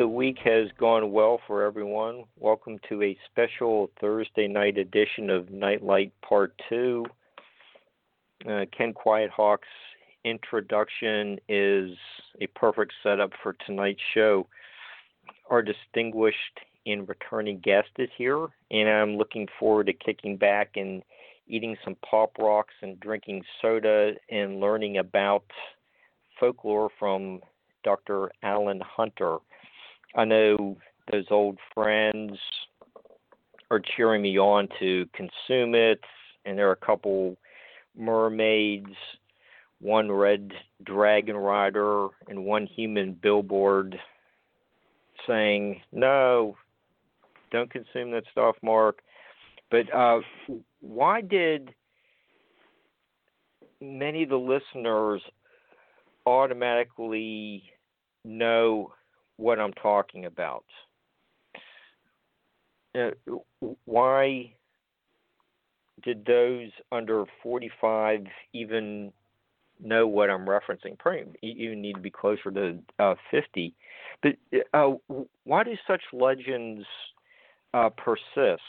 The week has gone well for everyone. Welcome to a special Thursday night edition of Nightlight Part 2. Uh, Ken Quiethawk's introduction is a perfect setup for tonight's show. Our distinguished and returning guest is here, and I'm looking forward to kicking back and eating some pop rocks and drinking soda and learning about folklore from Dr. Allan Hunter. I know those old friends are cheering me on to consume it, and there are a couple mermaids, one red dragon rider, and one human billboard saying, No, don't consume that stuff, Mark. But uh, why did many of the listeners automatically know what I'm talking about. Uh, why did those under 45 even know what I'm referencing? Probably you need to be closer to uh, 50. But uh, why do such legends uh, persist?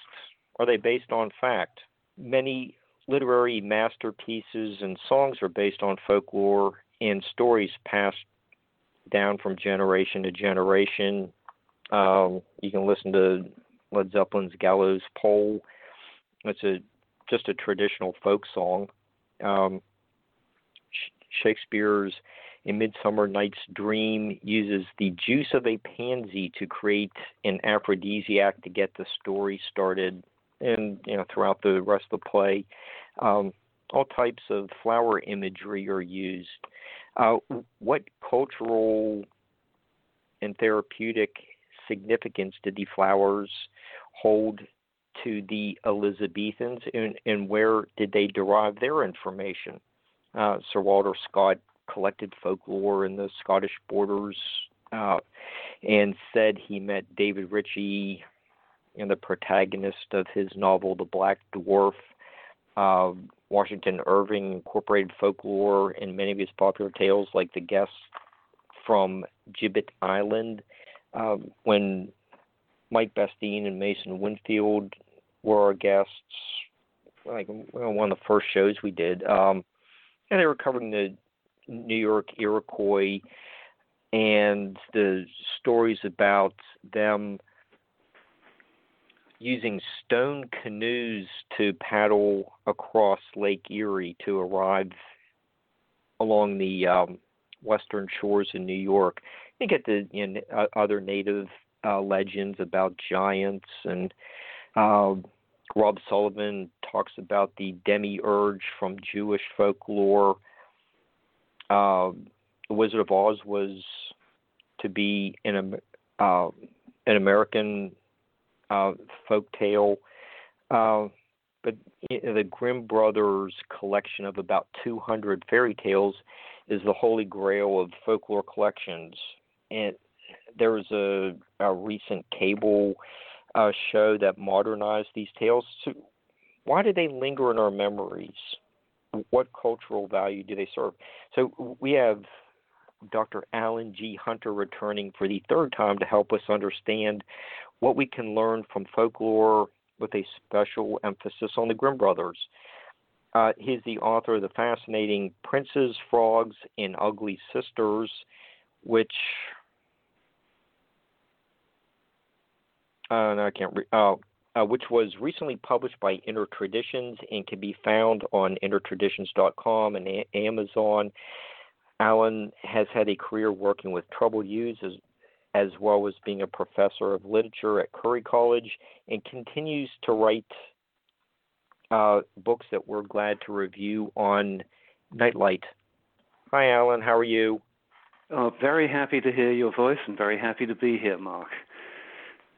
Are they based on fact? Many literary masterpieces and songs are based on folklore and stories passed down from generation to generation. Um, you can listen to Led Zeppelin's Gallows Pole. It's a just a traditional folk song. Um, Shakespeare's A Midsummer Night's Dream uses the juice of a pansy to create an aphrodisiac to get the story started, and you know throughout the rest of the play, um, all types of flower imagery are used. Uh, what cultural and therapeutic significance did the flowers hold to the Elizabethans, and, and where did they derive their information? Uh, Sir Walter Scott collected folklore in the Scottish borders uh, and said he met David Ritchie and the protagonist of his novel The Black Dwarf. Uh, Washington Irving incorporated folklore in many of his popular tales, like the guests from Gibbet Island. Um, when Mike Bastine and Mason Winfield were our guests, like one of the first shows we did, um, and they were covering the New York Iroquois and the stories about them using stone canoes to paddle across Lake Erie to arrive along the um, western shores of New York. You get the you know, other native uh, legends about giants, and uh, Rob Sullivan talks about the demiurge from Jewish folklore. Uh, the Wizard of Oz was to be an uh, an American uh, folk tale. Uh, but the Grimm brothers' collection of about 200 fairy tales is the holy grail of folklore collections. And there was a, a recent cable uh, show that modernized these tales. So why do they linger in our memories? What cultural value do they serve? So we have Dr. Allan G. Hunter returning for the third time to help us understand what we can learn from folklore with a special emphasis on the Grimm brothers. Uh, he's the author of the fascinating Princes, Frogs, and Ugly Sisters, which uh, no, I can't. Uh, uh, which was recently published by Inner Traditions and can be found on innertraditions.com and a- Amazon. Allan has had a career working with troubled youths as, as well as being a professor of literature at Curry College and continues to write uh, books that we're glad to review on Nightlight. Hi, Allan. How are you? Oh, very happy to hear your voice and very happy to be here, Mark.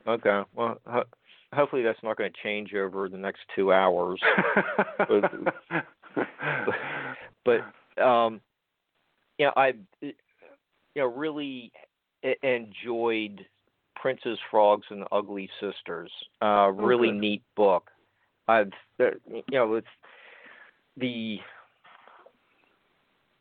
Okay. Well, ho- hopefully that's not going to change over the next two hours. but, but um, yeah, I you know really enjoyed Princes, Frogs, and Ugly Sisters. Uh, really okay. neat book. I've you know it's the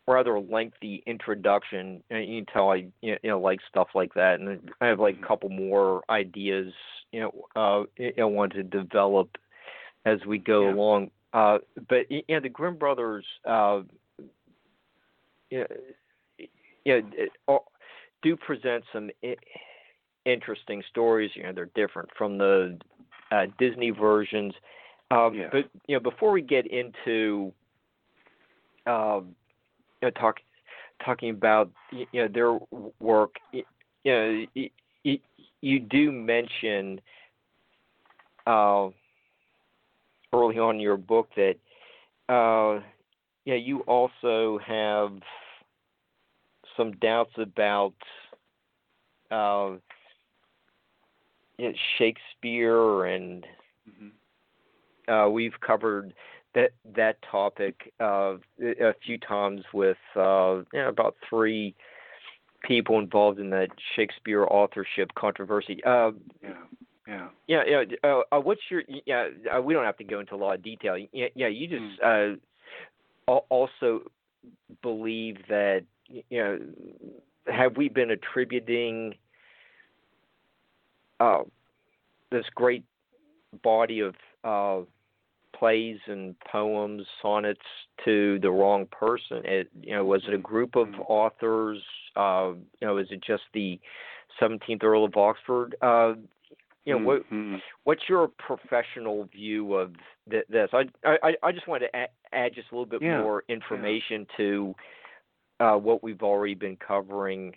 rather lengthy introduction. You can tell I you know like stuff like that, and I have like a couple more ideas you know uh, I want to develop as we go yeah. along. Uh, but you know the Grimm brothers. Uh, you know, do present some interesting stories. You know, they're different from the uh, Disney versions. Um, yeah. But you know, before we get into um, you know, talk, talking about you know their work, you know, you, you do mention uh, early on in your book that uh, yeah, you also have some doubts about uh, Shakespeare, and mm-hmm. uh, we've covered that that topic uh, a few times with uh, you know, about three people involved in that Shakespeare authorship controversy. Uh, yeah. Yeah. Yeah. Yeah. Uh, uh, what's your? Yeah. Uh, we don't have to go into a lot of detail. Yeah. Yeah. You just mm. uh, also believe that you know have we been attributing uh, this great body of uh, plays and poems, sonnets to the wrong person? It, you know, was it a group of authors? Uh, you know, is it just the 17th Earl of Oxford? Uh, you know, mm-hmm. what, what's your professional view of th- this? I, I I just wanted to add, add just a little bit yeah. more information yeah. to uh, what we've already been covering.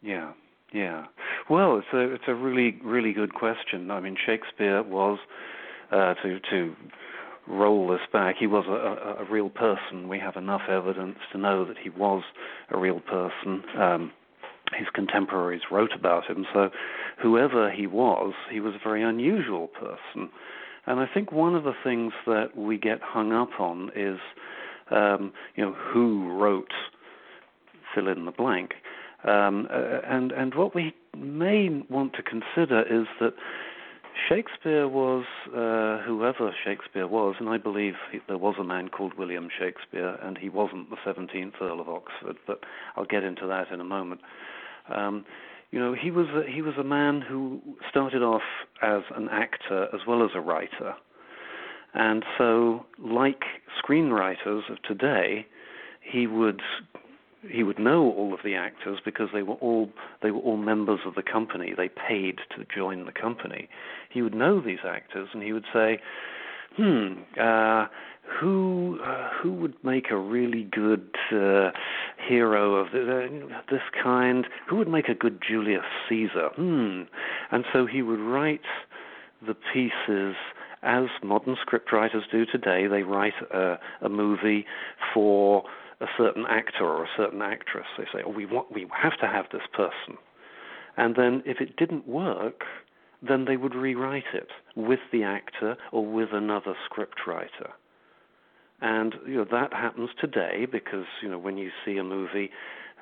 Yeah, yeah. Well, it's a it's a really really good question. I mean, Shakespeare was uh, to to roll this back. He was a, a, a real person. We have enough evidence to know that he was a real person. Um, his contemporaries wrote about him. So, whoever he was, he was a very unusual person. And I think one of the things that we get hung up on is, um, you know, who wrote fill in the blank. Um, uh, and and what we may want to consider is that Shakespeare was uh, whoever Shakespeare was, and I believe he, there was a man called William Shakespeare, and he wasn't the 17th Earl of Oxford, but I'll get into that in a moment. Um, you know, he was a, he was a man who started off as an actor as well as a writer, and so like screenwriters of today, he would he would know all of the actors because they were all they were all members of the company. They paid to join the company. He would know these actors, and he would say, "Hmm, uh, who uh, who would make a really good uh, hero of this, uh, this kind? Who would make a good Julius Caesar? Hmm." And so he would write the pieces as modern scriptwriters do today. They write a, a movie for a certain actor or a certain actress. They say, "Oh, we want, we have to have this person," and then if it didn't work, then they would rewrite it with the actor or with another scriptwriter. And you know that happens today because you know when you see a movie,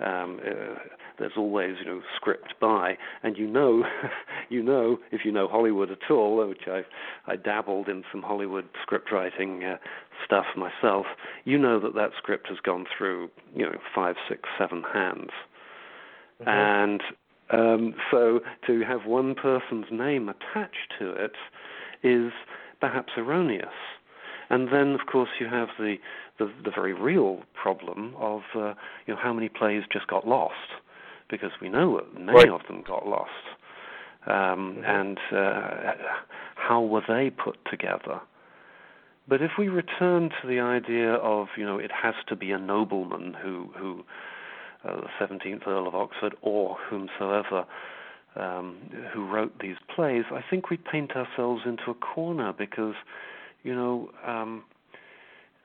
Um, uh, there's always, you know, script by, and you know, you know, if you know Hollywood at all, which I I dabbled in some Hollywood script writing uh, stuff myself, you know that that script has gone through, you know, five, six, seven hands, mm-hmm. and um, so to have one person's name attached to it is perhaps erroneous. And then, of course, you have the the, the very real problem of uh, you know how many plays just got lost, because we know many right. of them got lost, um, mm-hmm. and uh, how were they put together? But if we return to the idea of you know it has to be a nobleman who who uh, the 17th Earl of Oxford or whomsoever um, who wrote these plays, I think we paint ourselves into a corner because, you know, um,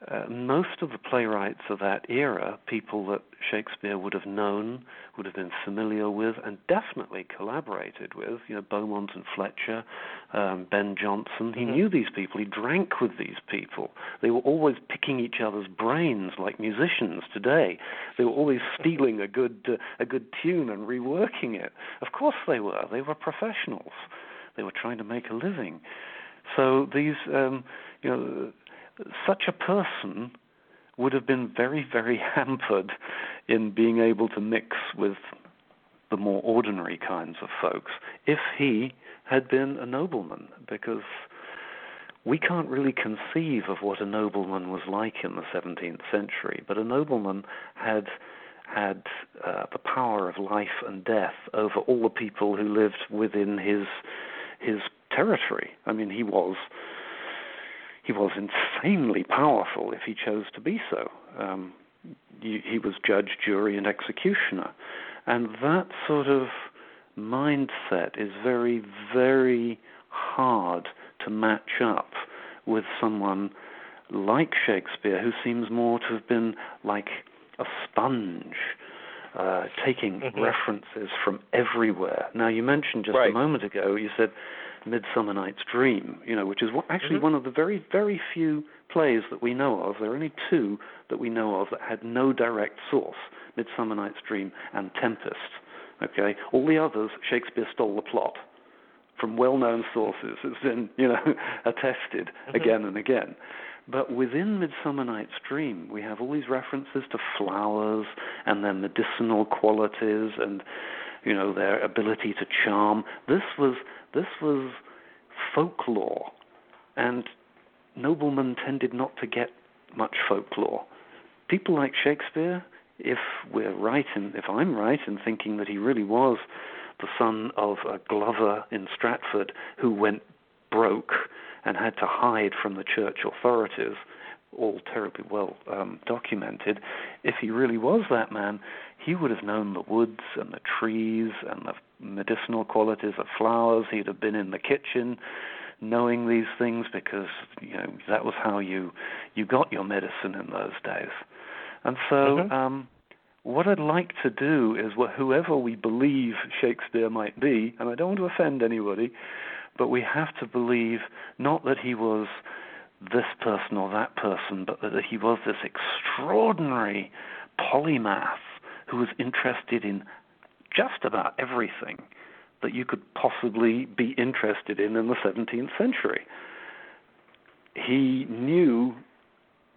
uh, most of the playwrights of that era, people that Shakespeare would have known, would have been familiar with, and definitely collaborated with, you know, Beaumont and Fletcher, um, Ben Jonson. He mm-hmm. knew these people. He drank with these people. They were always picking each other's brains like musicians today. They were always stealing a good uh, a good tune and reworking it. Of course they were. They were professionals. They were trying to make a living. So these, um, you know such a person would have been very, very hampered in being able to mix with the more ordinary kinds of folks if he had been a nobleman, because we can't really conceive of what a nobleman was like in the 17th century, but a nobleman had had uh, the power of life and death over all the people who lived within his his territory. I mean, he was he was insanely powerful if he chose to be so. Um, he, he was judge, jury, and executioner. And that sort of mindset is very, very hard to match up with someone like Shakespeare, who seems more to have been like a sponge, uh, taking mm-hmm. references from everywhere. Now, you mentioned just right. a moment ago, you said Midsummer Night's Dream, you know, which is actually mm-hmm. one of the very, very few plays that we know of. There are only two that we know of that had no direct source: Midsummer Night's Dream and Tempest. Okay, all the others, Shakespeare stole the plot from well-known sources. It's been, you know, attested mm-hmm. again and again. But within Midsummer Night's Dream, we have all these references to flowers and their medicinal qualities and, you know, their ability to charm. This was this was folklore, and noblemen tended not to get much folklore. People like Shakespeare, if we're right, in, if I'm right in thinking that he really was the son of a glover in Stratford who went broke and had to hide from the church authorities, all terribly well um, documented. If he really was that man, he would have known the woods and the trees and the medicinal qualities of flowers. He'd have been in the kitchen knowing these things because you know that was how you you got your medicine in those days. And so mm-hmm. um what I'd like to do is whoever we believe Shakespeare might be, and I don't want to offend anybody, but we have to believe not that he was this person or that person, but that he was this extraordinary polymath who was interested in just about everything that you could possibly be interested in in the 17th century. He knew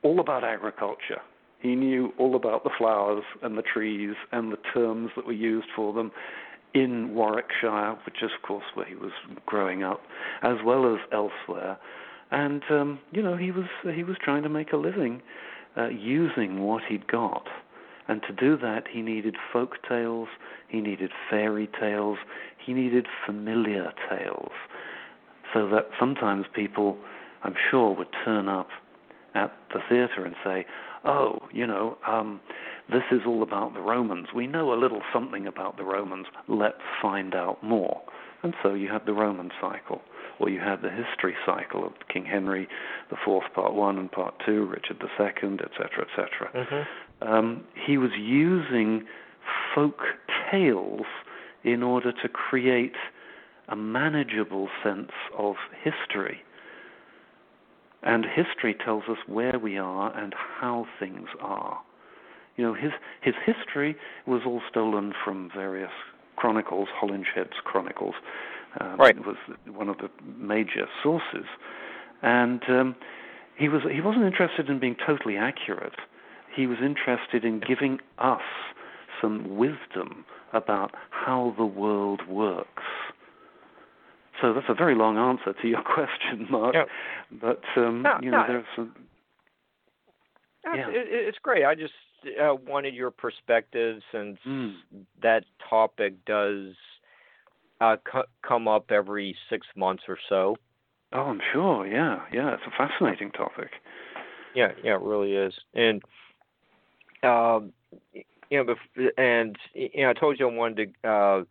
all about agriculture. He knew all about the flowers and the trees and the terms that were used for them in Warwickshire, which is, of course, where he was growing up, as well as elsewhere. And um, you know, he was he was trying to make a living uh, using what he'd got. And to do that, he needed folk tales, he needed fairy tales, he needed familiar tales. So that sometimes people, I'm sure, would turn up at the theater and say, oh, you know, um, this is all about the Romans. We know a little something about the Romans. Let's find out more. And so you had the Roman cycle, or you had the history cycle of King Henry the Fourth, Part One and Part Two, Richard the Second, etc., etc. Mm-hmm um, he was using folk tales in order to create a manageable sense of history. And history tells us where we are and how things are. You know, his his history was all stolen from various chronicles, Holinshed's chronicles. Um, right. was one of the major sources, and um, he was he wasn't interested in being totally accurate. He was interested in giving us some wisdom about how the world works. So that's a very long answer to your question, Mark. Yeah. But um, no, you know, no. there's some. Yeah. It's great. I just uh, wanted your perspective since mm. that topic does uh, co- come up every six months or so. Oh, I'm sure. Yeah, yeah. It's a fascinating topic. Yeah, yeah, it really is. And um, you know, and you know, I told you I wanted to uh,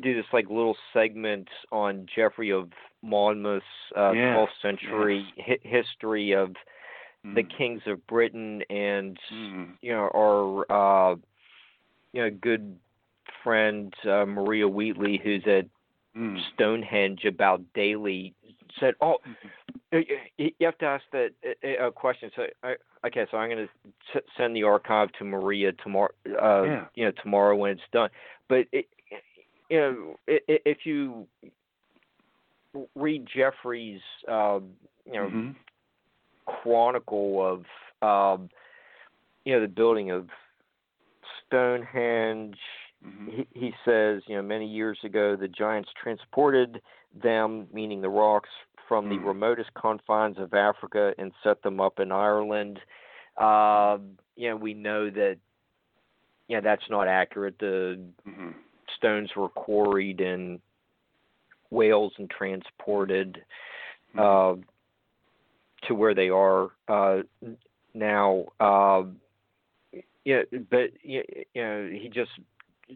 do this like little segment on Geoffrey of Monmouth's uh, yes, 12th century yes. hi- history of mm. the kings of Britain, and mm. you know, our uh, you know good friend uh, Maria Wheatley, who's at mm. Stonehenge about daily, said, "Oh, Mm-hmm. you have to ask that a question." So, I, okay, so I'm going to send the archive to Maria tomorrow. Uh, yeah. You know, tomorrow when it's done. But it, you know, if you read Geoffrey's, uh, you know, mm-hmm. chronicle of, um, you know, the building of Stonehenge. Mm-hmm. He, he says, you know, many years ago the giants transported them, meaning the rocks, from mm. the remotest confines of Africa and set them up in Ireland. Uh, you know, we know that, yeah, you know, that's not accurate. The mm-hmm. stones were quarried in Wales and transported uh, to where they are uh, now. Uh, yeah, but you know, he just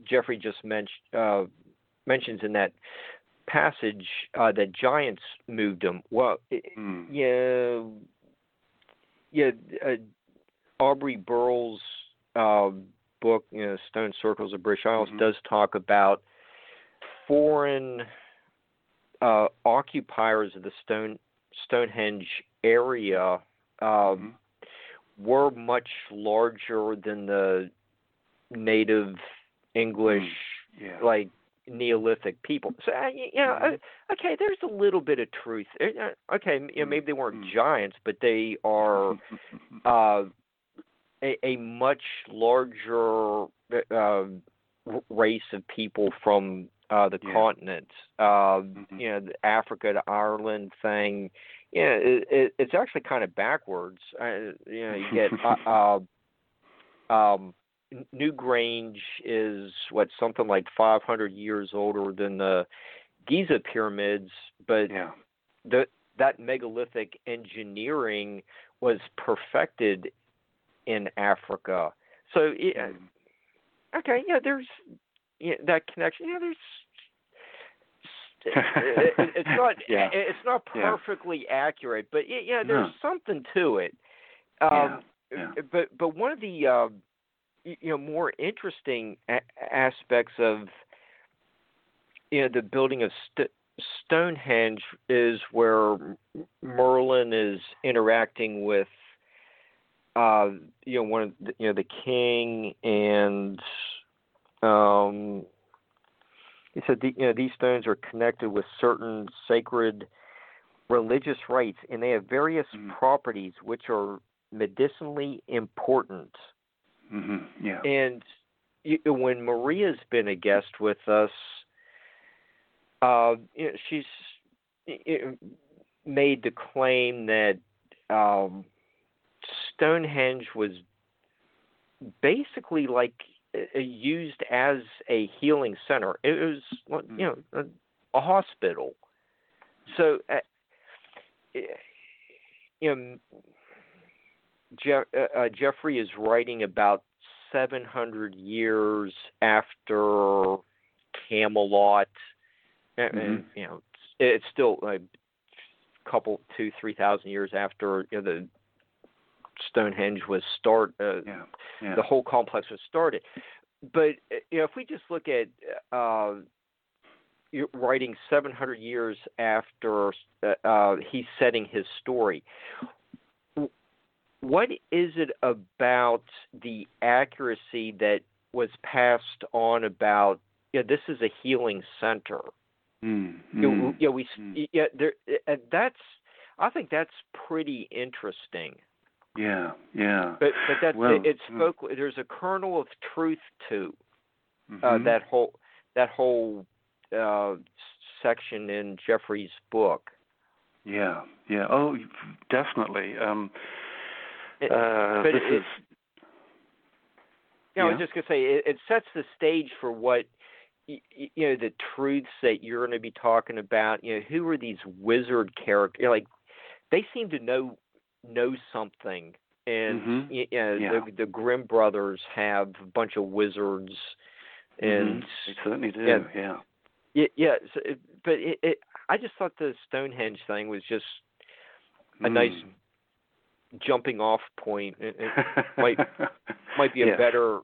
Geoffrey just mentioned uh, mentions in that passage uh, that giants moved them. Well, mm. yeah, yeah. Uh, Aubrey Burl's uh, book, you know, Stone Circles of British Isles, mm-hmm. does talk about foreign uh, occupiers of the Stone Stonehenge area. Uh, mm-hmm. Were much larger than the native English, mm. yeah. like Neolithic people. So uh, you know, mm-hmm. uh, okay, there's a little bit of truth. Uh, okay, you know, maybe they weren't mm-hmm. giants, but they are uh, a, a much larger uh, race of people from uh, the yeah. continent. Uh, mm-hmm. You know, the Africa to Ireland thing. Yeah, it, it, it's actually kind of backwards. Uh, you know, you get uh, uh, um, Newgrange is what something like 500 years older than the Giza pyramids, but yeah. the that megalithic engineering was perfected in Africa. So it, mm. okay, yeah, there's yeah, that connection. Yeah, there's it, it's not yeah. it's not perfectly yeah. accurate, but yeah, yeah there's no. something to it. Um. But but one of the uh, you know more interesting a- aspects of you know the building of St- Stonehenge is where Merlin is interacting with uh, you know one of the, you know the king and um, he said the, you know these stones are connected with certain sacred religious rites and they have various mm. properties which are medicinally important. Mm-hmm. Yeah. And you, when Maria's been a guest with us, uh, you know, she's made the claim that um, Stonehenge was basically like uh, used as a healing center. It was, you know, a, a hospital. So, uh, you know, Je- uh, Geoffrey is writing about 700 years after Camelot, mm-hmm. and you know it's still a couple, two, three thousand years after you know, the Stonehenge was start. Uh, yeah. Yeah. The whole complex was started, but you know if we just look at uh, writing 700 years after uh, he's setting his story what is it about the accuracy that was passed on about yeah this is a healing center? Mm, mm, yeah we mm. yeah there that's i think that's pretty interesting. Yeah yeah. But but that's well, it's folk there's a kernel of truth to uh, mm-hmm. that whole that whole uh section in Geoffrey's book. Yeah yeah. Oh definitely. Um it, uh, but this it, is. You know, I was just gonna say it, it sets the stage for what you, you know the truths that you're going to be talking about. You know, who are these wizard characters? Like, they seem to know know something, and mm-hmm. you know, yeah. the the Grimm brothers have a bunch of wizards, and mm-hmm. they certainly do. Yeah, yeah. Yeah, yeah. So, but it, it, I just thought the Stonehenge thing was just a mm. nice jumping off point. It, it might might be a yeah. better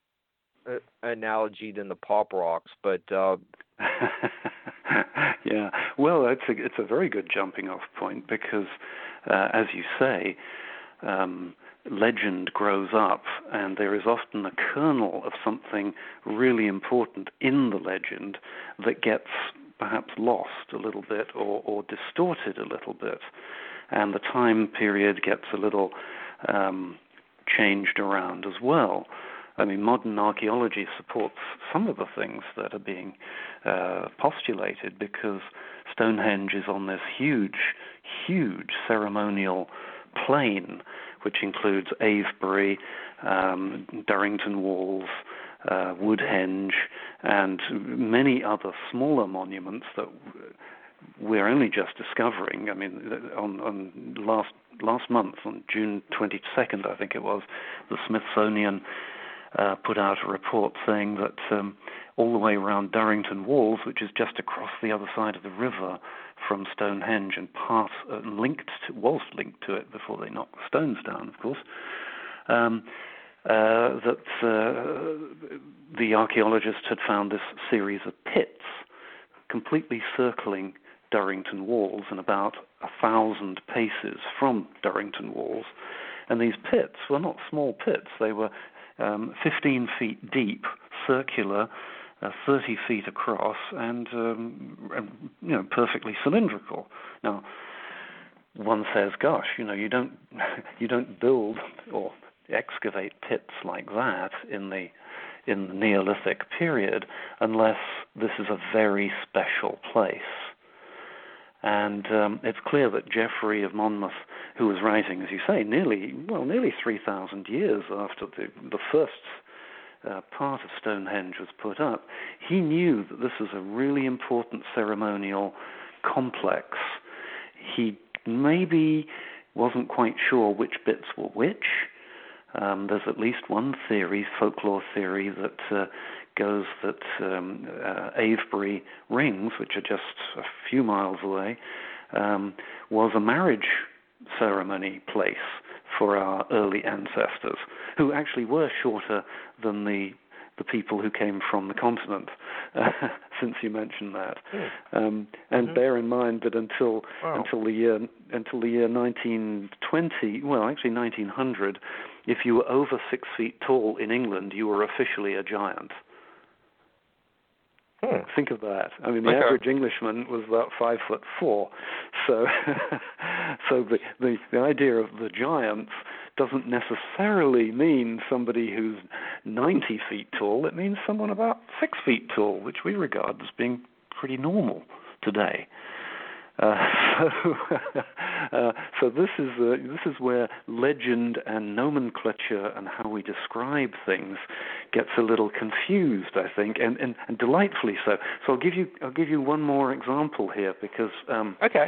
uh, analogy than the pop rocks, but uh, yeah. Well, it's a it's a very good jumping off point because, uh, as you say. Um, legend grows up, and there is often a kernel of something really important in the legend that gets perhaps lost a little bit or, or distorted a little bit and the time period gets a little um, changed around as well. I mean, modern archaeology supports some of the things that are being uh, postulated because Stonehenge is on this huge, huge ceremonial plain, which includes Avebury, um, Durrington Walls, uh, Woodhenge, and many other smaller monuments that we're only just discovering. I mean, on, on last last month, on June 22nd, I think it was, the Smithsonian uh, put out a report saying that um, all the way around Durrington Walls, which is just across the other side of the river from Stonehenge and part uh, linked to, was linked to it before they knocked the stones down, of course. Um, uh, that uh, the archaeologists had found this series of pits completely circling Durrington Walls and about a thousand paces from Durrington Walls. And these pits were not small pits, they were um, 15 feet deep, circular, uh, 30 feet across, and, um, and you know perfectly cylindrical. Now, one says, "Gosh, you know, you don't you don't build or excavate pits like that in the in the Neolithic period unless this is a very special place." And um, it's clear that Geoffrey of Monmouth, who was writing, as you say, nearly well, nearly 3,000 years after the, the first uh, part of Stonehenge was put up, he knew that this was a really important ceremonial complex. He maybe wasn't quite sure which bits were which. Um, there's at least one theory, folklore theory, that uh, goes that um, uh, Avebury Rings, which are just a few miles away, um, was a marriage ceremony place for our early ancestors, who actually were shorter than the the people who came from the continent, uh, since you mentioned that. Mm. Um, and mm-hmm. bear in mind that until wow. until the year until the year 1920, well, actually 1900, if you were over six feet tall in England, you were officially a giant. Hmm. Think of that. I mean, the Okay. average Englishman was about five foot four. So, so the, the the idea of the giants doesn't necessarily mean somebody who's 90 feet tall. It means someone about six feet tall, which we regard as being pretty normal today. Uh, so, uh, so this is uh, this is where legend and nomenclature and how we describe things gets a little confused, I think, and, and, and delightfully so. So I'll give you I'll give you one more example here because um, okay.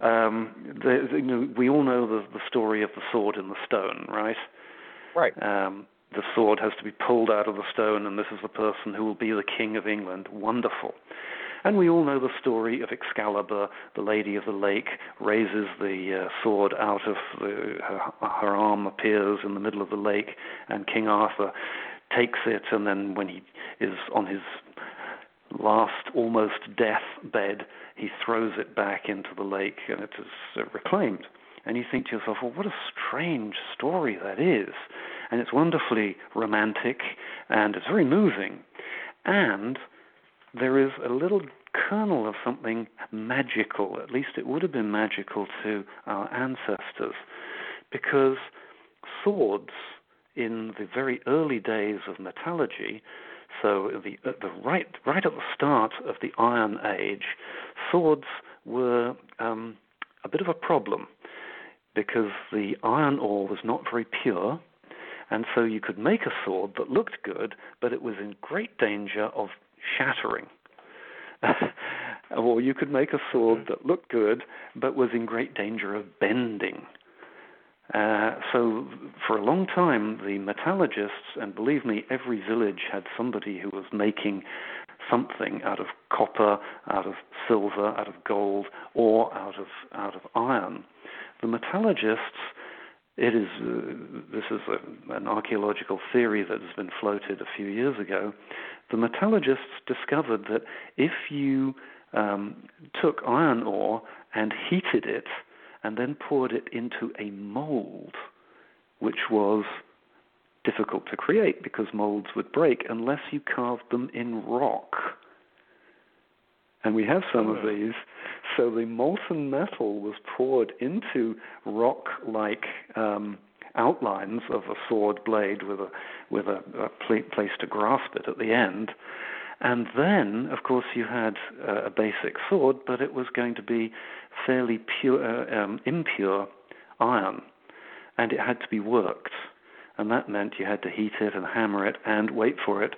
um, the, the, you know, we all know the, the story of the sword and the stone, right? Right. Um, the sword has to be pulled out of the stone, and this is the person who will be the king of England. Wonderful. And we all know the story of Excalibur, the Lady of the Lake, raises the uh, sword out of the, her, her arm, appears in the middle of the lake, and King Arthur takes it, and then when he is on his last almost death bed, he throws it back into the lake, and it is uh, reclaimed. and you think to yourself, well, what a strange story that is. And it's wonderfully romantic and it's very moving. And there is a little kernel of something magical, at least it would have been magical to our ancestors, because swords in the very early days of metallurgy, so the, the right, right at the start of the Iron Age, swords were um, a bit of a problem because the iron ore was not very pure, and so you could make a sword that looked good, but it was in great danger of shattering. or you could make a sword mm-hmm. that looked good, but was in great danger of bending. Uh, so for a long time, the metallurgists, and believe me, every village had somebody who was making something out of copper, out of silver, out of gold, or out of out of iron. The metallurgists, it is uh, this is a, an archaeological theory that has been floated a few years ago. The metallurgists discovered that if you um, took iron ore and heated it, and then poured it into a mold, which was difficult to create because molds would break unless you carved them in rock. And we have some of these. So the molten metal was poured into rock like um, outlines of a sword blade with a with a, a place to grasp it at the end. And then, of course, you had uh, a basic sword, but it was going to be fairly pure, uh, um, impure iron, and it had to be worked and that meant you had to heat it and hammer it and wait for it.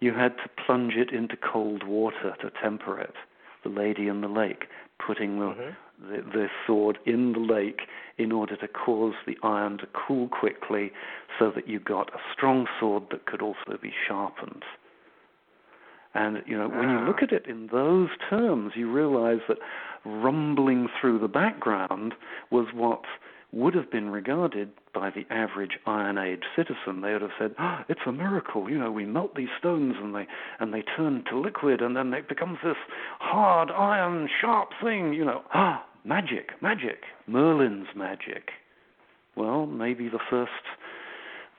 You had to plunge it into cold water to temper it. The lady in the lake putting the, mm-hmm. the, the sword in the lake in order to cause the iron to cool quickly so that you got a strong sword that could also be sharpened. And you know, when you look at it in those terms, you realize that rumbling through the background was what would have been regarded by the average Iron Age citizen. They would have said, oh, "It's a miracle! You know, we melt these stones and they and they turn to liquid, and then it becomes this hard iron, sharp thing. You know, ah, magic, magic, Merlin's magic." Well, maybe the first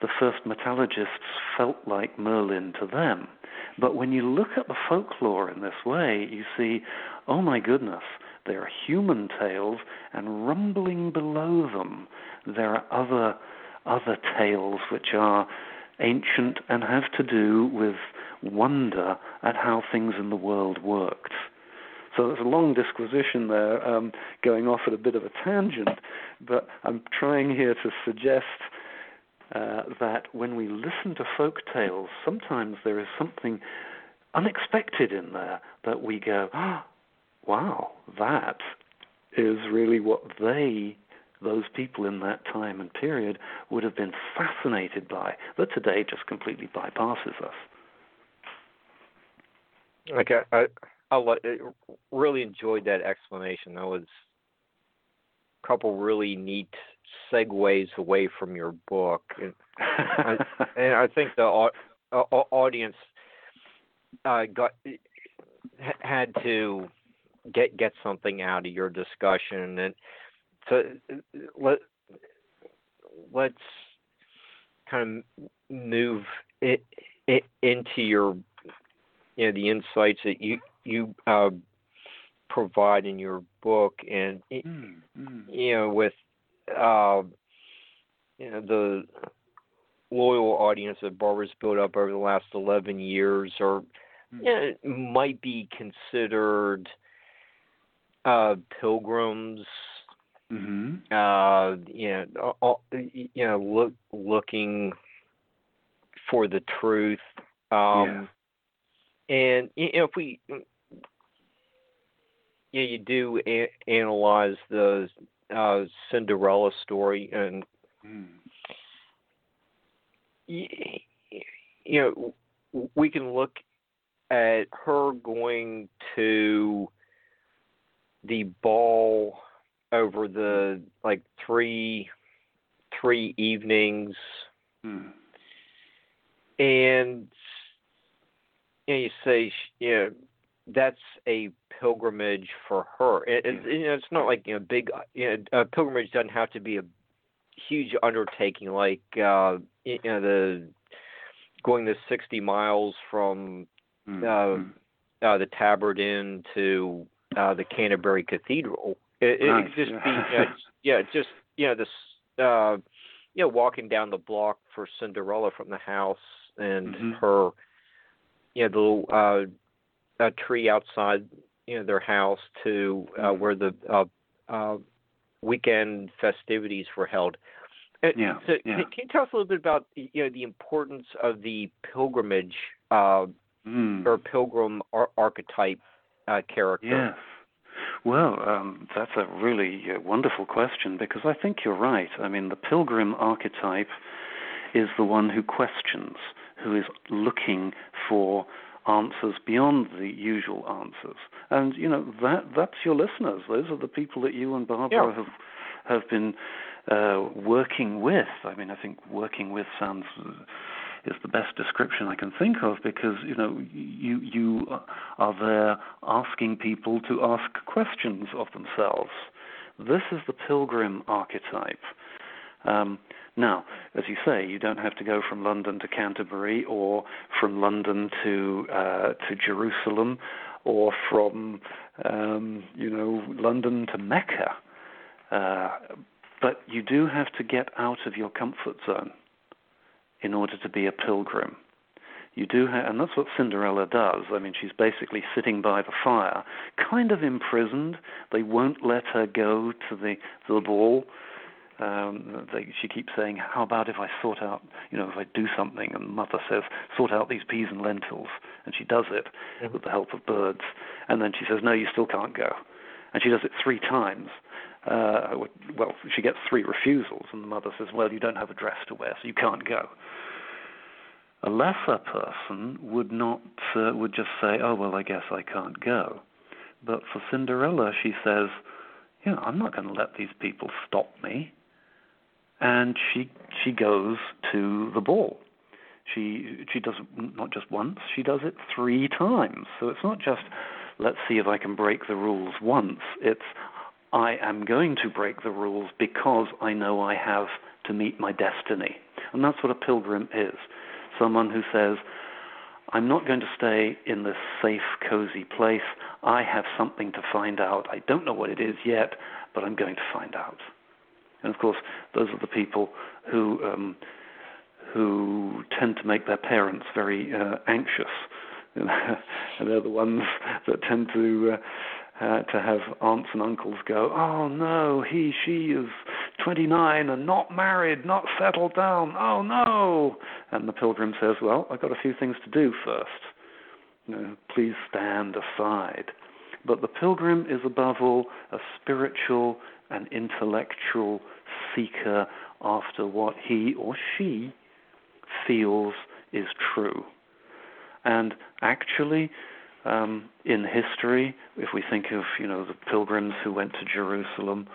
the first metallurgists felt like Merlin to them. But when you look at the folklore in this way, you see, oh my goodness, there are human tales, and rumbling below them, there are other other tales which are ancient and have to do with wonder at how things in the world worked. So there's a long disquisition there, um, going off at a bit of a tangent, but I'm trying here to suggest uh, that when we listen to folk tales, sometimes there is something unexpected in there that we go, oh, wow, that is really what they, those people in that time and period, would have been fascinated by, that today just completely bypasses us. Okay, I, I really enjoyed that explanation. That was a couple really neat segues away from your book, and I, and I think the uh, audience uh, got had to get get something out of your discussion and so let let's kind of move it, it into your you know the insights that you you uh, provide in your book and mm, mm. you know with uh, you know the loyal audience that Barbara's built up over the last 11 years or mm. you know, might be considered uh, pilgrims. Mm-hmm. Uh, you know, all, you know, look looking for the truth. Um, yeah. And you know, if we, yeah, you do a- analyze the uh, Cinderella story, and mm. you, you know, we can look at her going to the ball over the like three three evenings hmm. and you, know, you say you know that's a pilgrimage for her. It, it, you know, it's not like you know big. You know, a pilgrimage doesn't have to be a huge undertaking like uh, you know the going the 60 miles from mm-hmm. uh, uh, the Tabard Inn to uh, the Canterbury Cathedral. It, nice. it just be uh, yeah, just you know this uh, you know walking down the block for Cinderella from the house and mm-hmm. her you know the little uh, tree outside you know their house to uh, mm-hmm. where the uh, uh, weekend festivities were held. Yeah, so yeah. Can, you tell us a little bit about you know the importance of the pilgrimage uh, mm. or pilgrim ar- archetype uh, character? Yes. Well, um, that's a really uh, wonderful question because I think you're right. I mean, the pilgrim archetype is the one who questions, who is looking for answers beyond the usual answers. And you know that that's your listeners. Those are the people that you and Barbara yeah. have have been uh, working with. I mean, I think working with sounds is the best description I can think of because you know you you are there asking people to ask questions of themselves. This is the pilgrim archetype. Um, now, as you say, you don't have to go from London to Canterbury or from London to uh, to Jerusalem or from um, you know London to Mecca. Uh, but you do have to get out of your comfort zone in order to be a pilgrim. You do have, and that's what Cinderella does. I mean, she's basically sitting by the fire, kind of imprisoned. They won't let her go to the to the ball. Um, they, she keeps saying, "How about if I sort out, you know, if I do something?" And mother says, "Sort out these peas and lentils," and she does it mm-hmm. with the help of birds. And then she says, "No, you still can't go," and she does it three times uh, well, she gets three refusals, and the mother says, well, you don't have a dress to wear, so you can't go. A lesser person would not uh, would just say, oh well, I guess I can't go. But for Cinderella, she says, yeah, I'm not going to let these people stop me. And she she goes to the ball. She she does it not just once, she does it three times. So it's not just let's see if I can break the rules once. It's I am going to break the rules because I know I have to meet my destiny. And that's what a pilgrim is someone who says, I'm not going to stay in this safe, cozy place. I have something to find out. I don't know what it is yet, but I'm going to find out. And of course, those are the people who um, who tend to make their parents very uh, anxious. and they're the ones that tend to uh, uh, to have aunts and uncles go, oh no, he, she is 29 and not married, not settled down, oh no. And the pilgrim says, well, I've got a few things to do first. You know, please stand aside. But the pilgrim is above all a spiritual and intellectual seeker after what he or she feels is true. And actually, um, in history. If we think of you know the pilgrims who went to Jerusalem,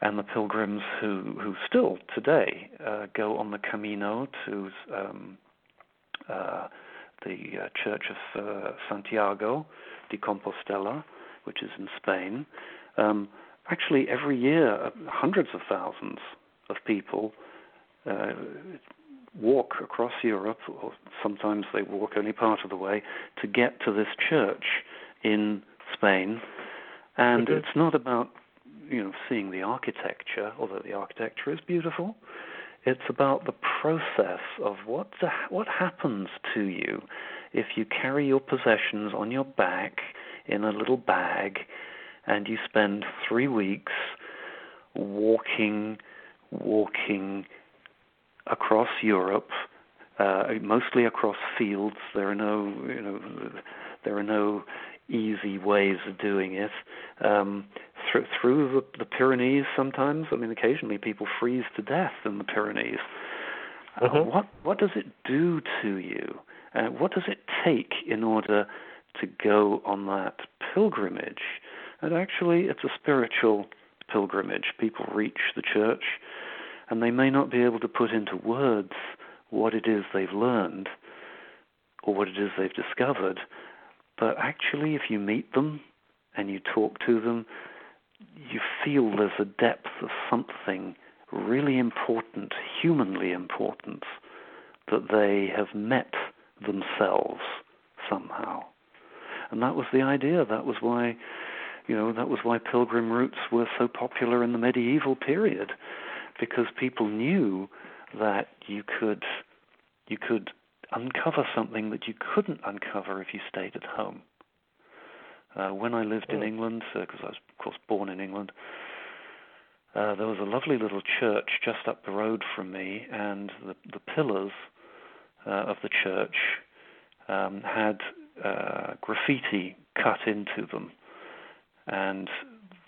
and the pilgrims who who still today uh, go on the Camino to um, uh, the uh, Church of uh, Santiago de Compostela, which is in Spain. Um, actually, every year, uh, hundreds of thousands of people uh, walk across Europe, or sometimes they walk only part of the way, to get to this church in Spain. And mm-hmm. it's not about you know seeing the architecture, although the architecture is beautiful. It's about the process of what the, what happens to you if you carry your possessions on your back in a little bag, and you spend three weeks walking, walking across Europe, uh, mostly across fields. There are no, you know, there are no easy ways of doing it. Um, th- through the, the Pyrenees, sometimes. I mean, occasionally people freeze to death in the Pyrenees. Uh, mm-hmm. what what does it do to you? Uh, what does it take in order to go on that pilgrimage? And actually, it's a spiritual pilgrimage. People reach the church and they may not be able to put into words what it is they've learned or what it is they've discovered, but actually, if you meet them and you talk to them, you feel there's a depth of something really important, humanly important, that they have met themselves somehow. And that was the idea. That was why, you know, that was why pilgrim routes were so popular in the medieval period, because people knew that you could you could uncover something that you couldn't uncover if you stayed at home. Uh, when I lived in hmm. England, because uh, I was, of course, born in England, uh, there was a lovely little church just up the road from me, and the, the pillars uh, of the church um, had uh, graffiti cut into them. And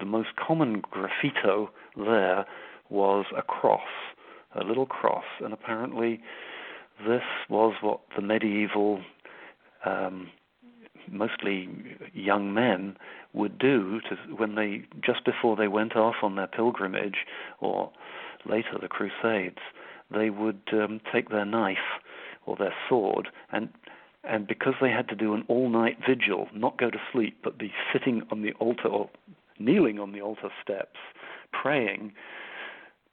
the most common graffito there was a cross, a little cross, and apparently this was what the medieval, um, mostly young men, would do to, when they just before they went off on their pilgrimage, or later the Crusades, they would um, take their knife or their sword and and because they had to do an all-night vigil, not go to sleep, but be sitting on the altar or kneeling on the altar steps, praying,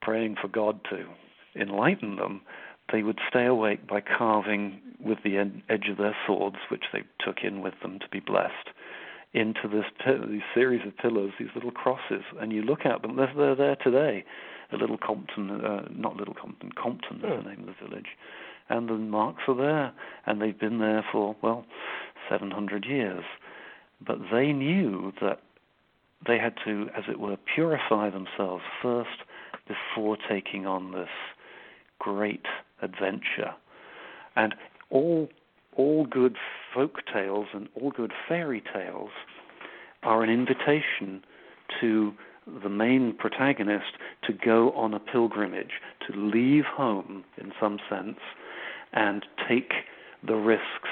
praying for God to enlighten them, they would stay awake by carving with the edge of their swords, which they took in with them to be blessed, into this these series of pillars, these little crosses, and you look at them. They're, they're there today. A little Compton, uh, not Little Compton, Compton is the name of the village, and the marks are there, and they've been there for well, 700 years. But they knew that they had to, as it were, purify themselves first before taking on this great adventure. And all all good folk tales and all good fairy tales are an invitation to the main protagonist to go on a pilgrimage, to leave home in some sense, and take the risks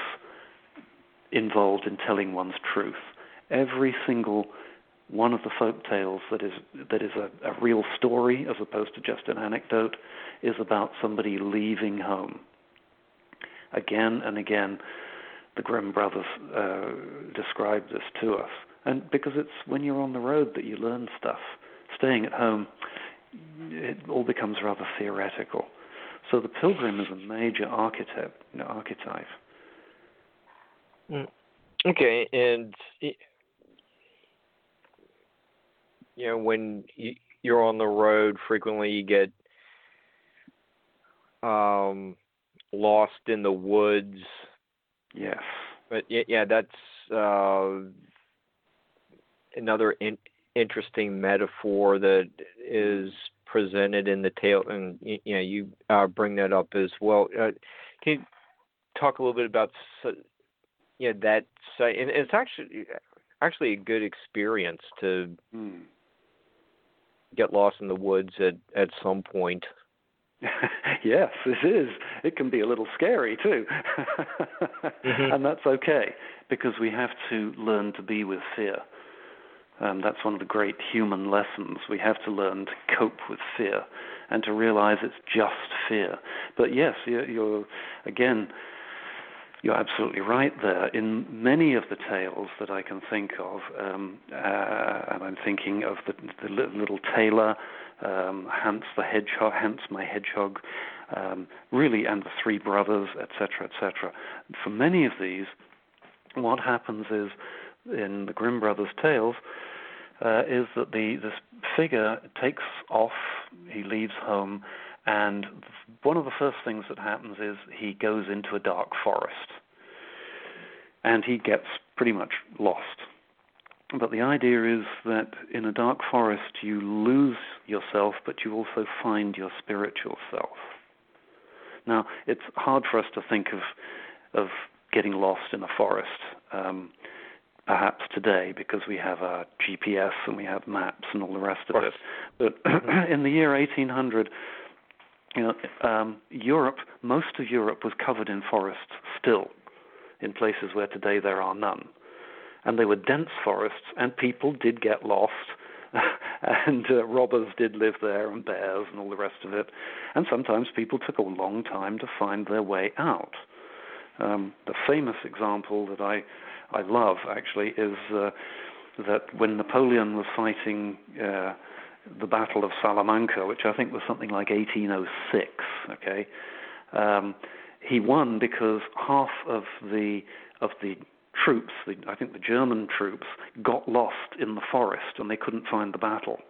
involved in telling one's truth. Every single one of the folk tales that is that is a, a real story as opposed to just an anecdote is about somebody leaving home. Again and again, the Grimm brothers uh, describe this to us, and because it's when you're on the road that you learn stuff. Staying at home, it all becomes rather theoretical. So the pilgrim is a major archetype. You know, archetype. Mm. Okay, and you know when you're on the road frequently you get um lost in the woods. Yes but yeah, yeah that's uh another in, interesting metaphor that is presented in the tale and you know you uh, bring that up as well. Uh, can you talk a little bit about you know that site? And it's actually actually a good experience to mm get lost in the woods at at some point. yes, it is. It can be a little scary too. mm-hmm. And that's okay because we have to learn to be with fear. Um, that's one of the great human lessons. We have to learn to cope with fear and to realize it's just fear. But yes, you're, you're again, you're absolutely right there. In many of the tales that I can think of, um, uh, and I'm thinking of the, the little tailor, um, Hans the hedgehog, Hans my hedgehog, um, really, and the three brothers, etc., etc. For many of these, what happens is in the Grimm brothers' tales uh, is that the this figure takes off, he leaves home, and one of the first things that happens is he goes into a dark forest. And he gets pretty much lost. But the idea is that in a dark forest you lose yourself, but you also find your spiritual self. Now, it's hard for us to think of of getting lost in a forest, um, perhaps today, because we have a GPS and we have maps and all the rest of it. But in the year 1800, you know, um, Europe, most of Europe was covered in forests still, in places where today there are none. And they were dense forests, and people did get lost, and uh, robbers did live there, and bears, and all the rest of it. And sometimes people took a long time to find their way out. Um, the famous example that I I love actually is uh, that when Napoleon was fighting uh, the Battle of Salamanca, which I think was something like 1806, okay, um, he won because half of the of the troops, the, I think the German troops, got lost in the forest and they couldn't find the battle.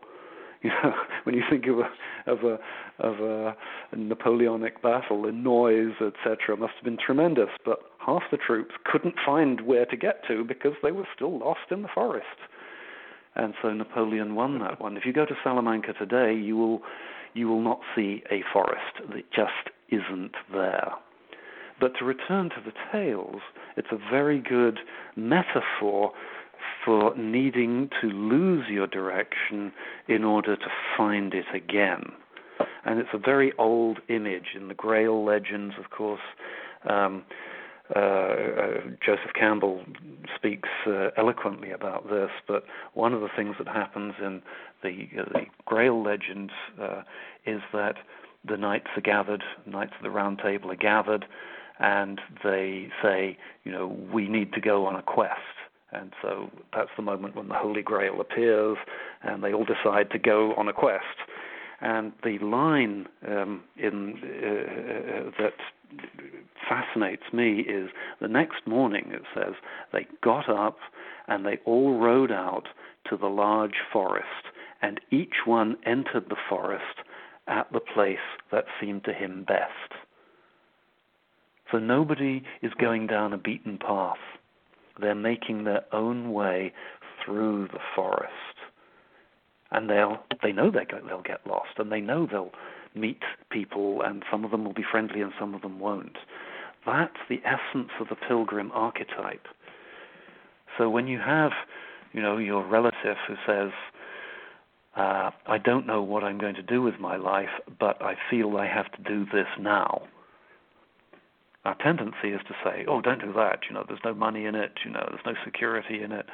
You know, when you think of a of a of a, a Napoleonic battle, the noise, etc., must have been tremendous. But half the troops couldn't find where to get to because they were still lost in the forest. And so Napoleon won that one. If you go to Salamanca today, you will you will not see a forest that just isn't there. But to return to the tales, it's a very good metaphor for needing to lose your direction in order to find it again. And it's a very old image in the Grail legends, of course. Um, uh, uh, Joseph Campbell speaks uh, eloquently about this, but one of the things that happens in the, uh, the Grail legends uh, is that the knights are gathered, knights of the Round Table are gathered, and they say, you know, we need to go on a quest. And so that's the moment when the Holy Grail appears, and they all decide to go on a quest. And the line um, in that fascinates me is the next morning. It says they got up and they all rode out to the large forest, and each one entered the forest at the place that seemed to him best. So nobody is going down a beaten path. They're making their own way through the forest. And they'll they know they they'll get lost and they know they'll meet people and some of them will be friendly and some of them won't. That's the essence of the pilgrim archetype. So when you have, you know, your relative who says, uh, I don't know what I'm going to do with my life, but I feel I have to do this now our tendency is to say, "Oh, don't do that." You know, there's no money in it. You know, there's no security in it.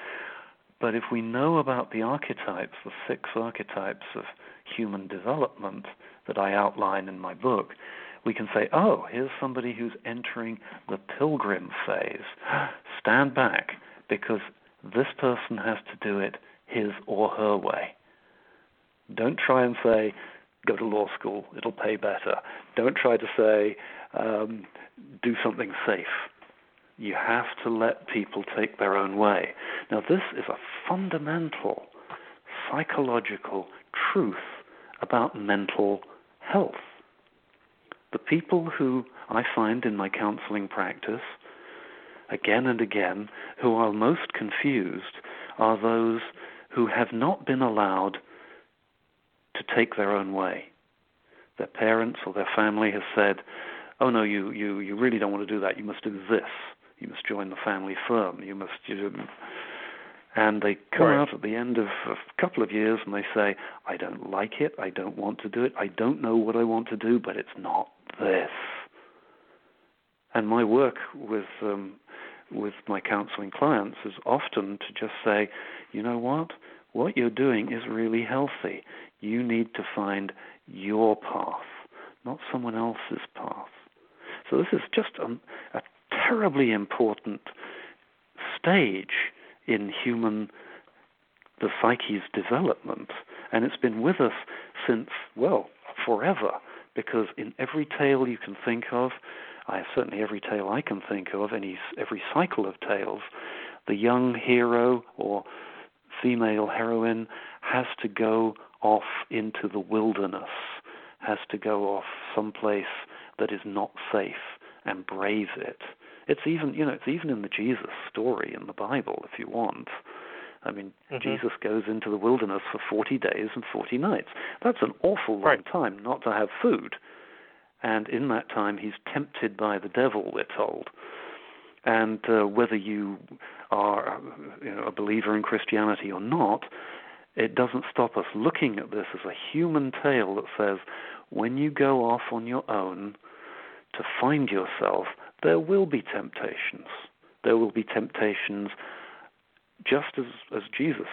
But if we know about the archetypes, the six archetypes of human development that I outline in my book, we can say, "Oh, here's somebody who's entering the pilgrim phase. Stand back, because this person has to do it his or her way." Don't try and say, "Go to law school; it'll pay better." Don't try to say, um, do something safe. You have to let people take their own way. Now, this is a fundamental psychological truth about mental health. The people who I find in my counseling practice, again and again, who are most confused are those who have not been allowed to take their own way. Their parents or their family has said, oh no, you, you, you really don't want to do that. You must do this. You must join the family firm. You must. You, and they come right. out at the end of a couple of years and they say, I don't like it. I don't want to do it. I don't know what I want to do, but it's not this. And my work with um, with my counseling clients is often to just say, you know what? What you're doing is really healthy. You need to find your path, not someone else's path. So this is just a, a terribly important stage in human the psyche's development, and it's been with us since well forever. Because in every tale you can think of, I certainly every tale I can think of, any every cycle of tales, the young hero or female heroine has to go off into the wilderness, has to go off someplace that is not safe and brave it. It's even, you know, it's even in the Jesus story in the Bible, if you want. I mean, mm-hmm. Jesus goes into the wilderness for 40 days and 40 nights. That's an awful long right. time not to have food. And in that time, he's tempted by the devil, we're told. And uh, whether you are you know, a believer in Christianity or not, it doesn't stop us looking at this as a human tale that says when you go off on your own to find yourself, there will be temptations. There will be temptations just as, as Jesus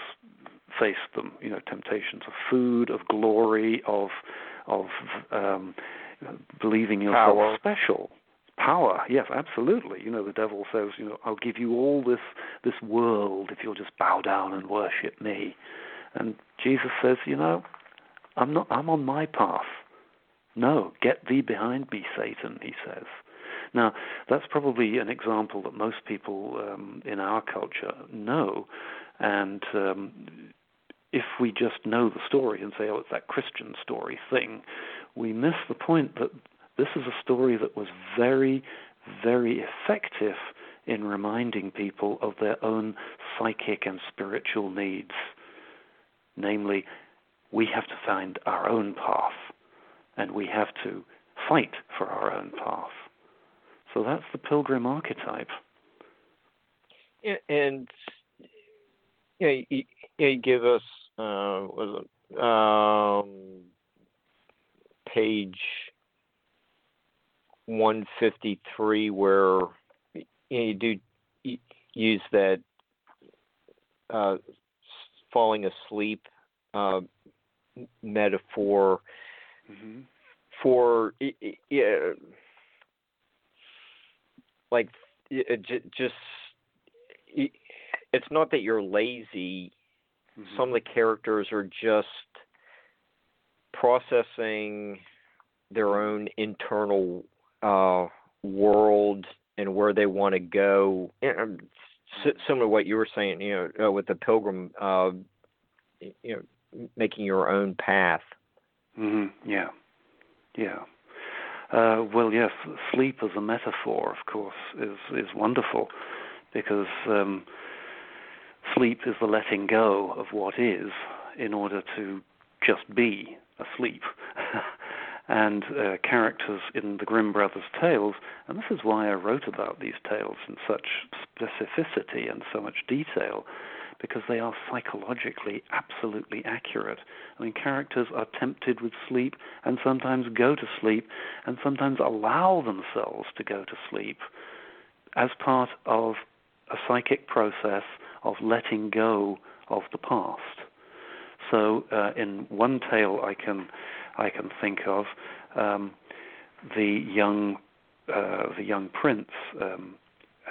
faced them, you know, temptations of food, of glory, of of um, believing yourself Power. special, power. Yes, absolutely. You know, the devil says, you know, I'll give you all this this world if you'll just bow down and worship me. And Jesus says, you know, I'm not I'm on my path. No, get thee behind me, Satan, he says. Now, that's probably an example that most people um, in our culture know. And um, if we just know the story and say, oh, it's that Christian story thing, we miss the point that this is a story that was very, very effective in reminding people of their own psychic and spiritual needs. Namely, we have to find our own path, and we have to fight for our own path. So that's the pilgrim archetype. and you, know, you, you give us uh, was it um, page 153 where you, know, you do use that uh, falling asleep uh, metaphor mm-hmm. for yeah, like it, just it's not that you're lazy. Mm-hmm. Some of the characters are just processing their own internal uh, world and where they want to go. Um, similar to what you were saying, you know, uh, with the pilgrim, uh, you know, making your own path. Mm-hmm. Yeah, yeah. Uh, well, yes, sleep as a metaphor, of course, is is wonderful because um, sleep is the letting go of what is in order to just be asleep. and uh, characters in the Grimm brothers' tales, and this is why I wrote about these tales in such specificity and so much detail, because they are psychologically absolutely accurate. I mean, characters are tempted with sleep and sometimes go to sleep and sometimes allow themselves to go to sleep as part of a psychic process of letting go of the past. So, uh, in one tale I can I can think of, um, the young uh, the young prince um,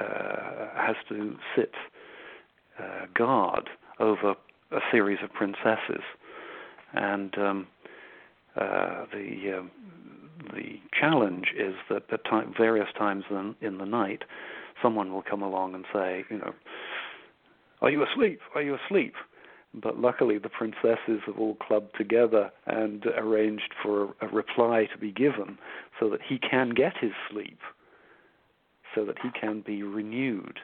uh, has to sit uh, guard over a series of princesses, and um, uh, the um, the challenge is that at time, various times in, in the night, someone will come along and say, you know, are you asleep? Are you asleep? But luckily, the princesses have all clubbed together and arranged for a reply to be given so that he can get his sleep, so that he can be renewed.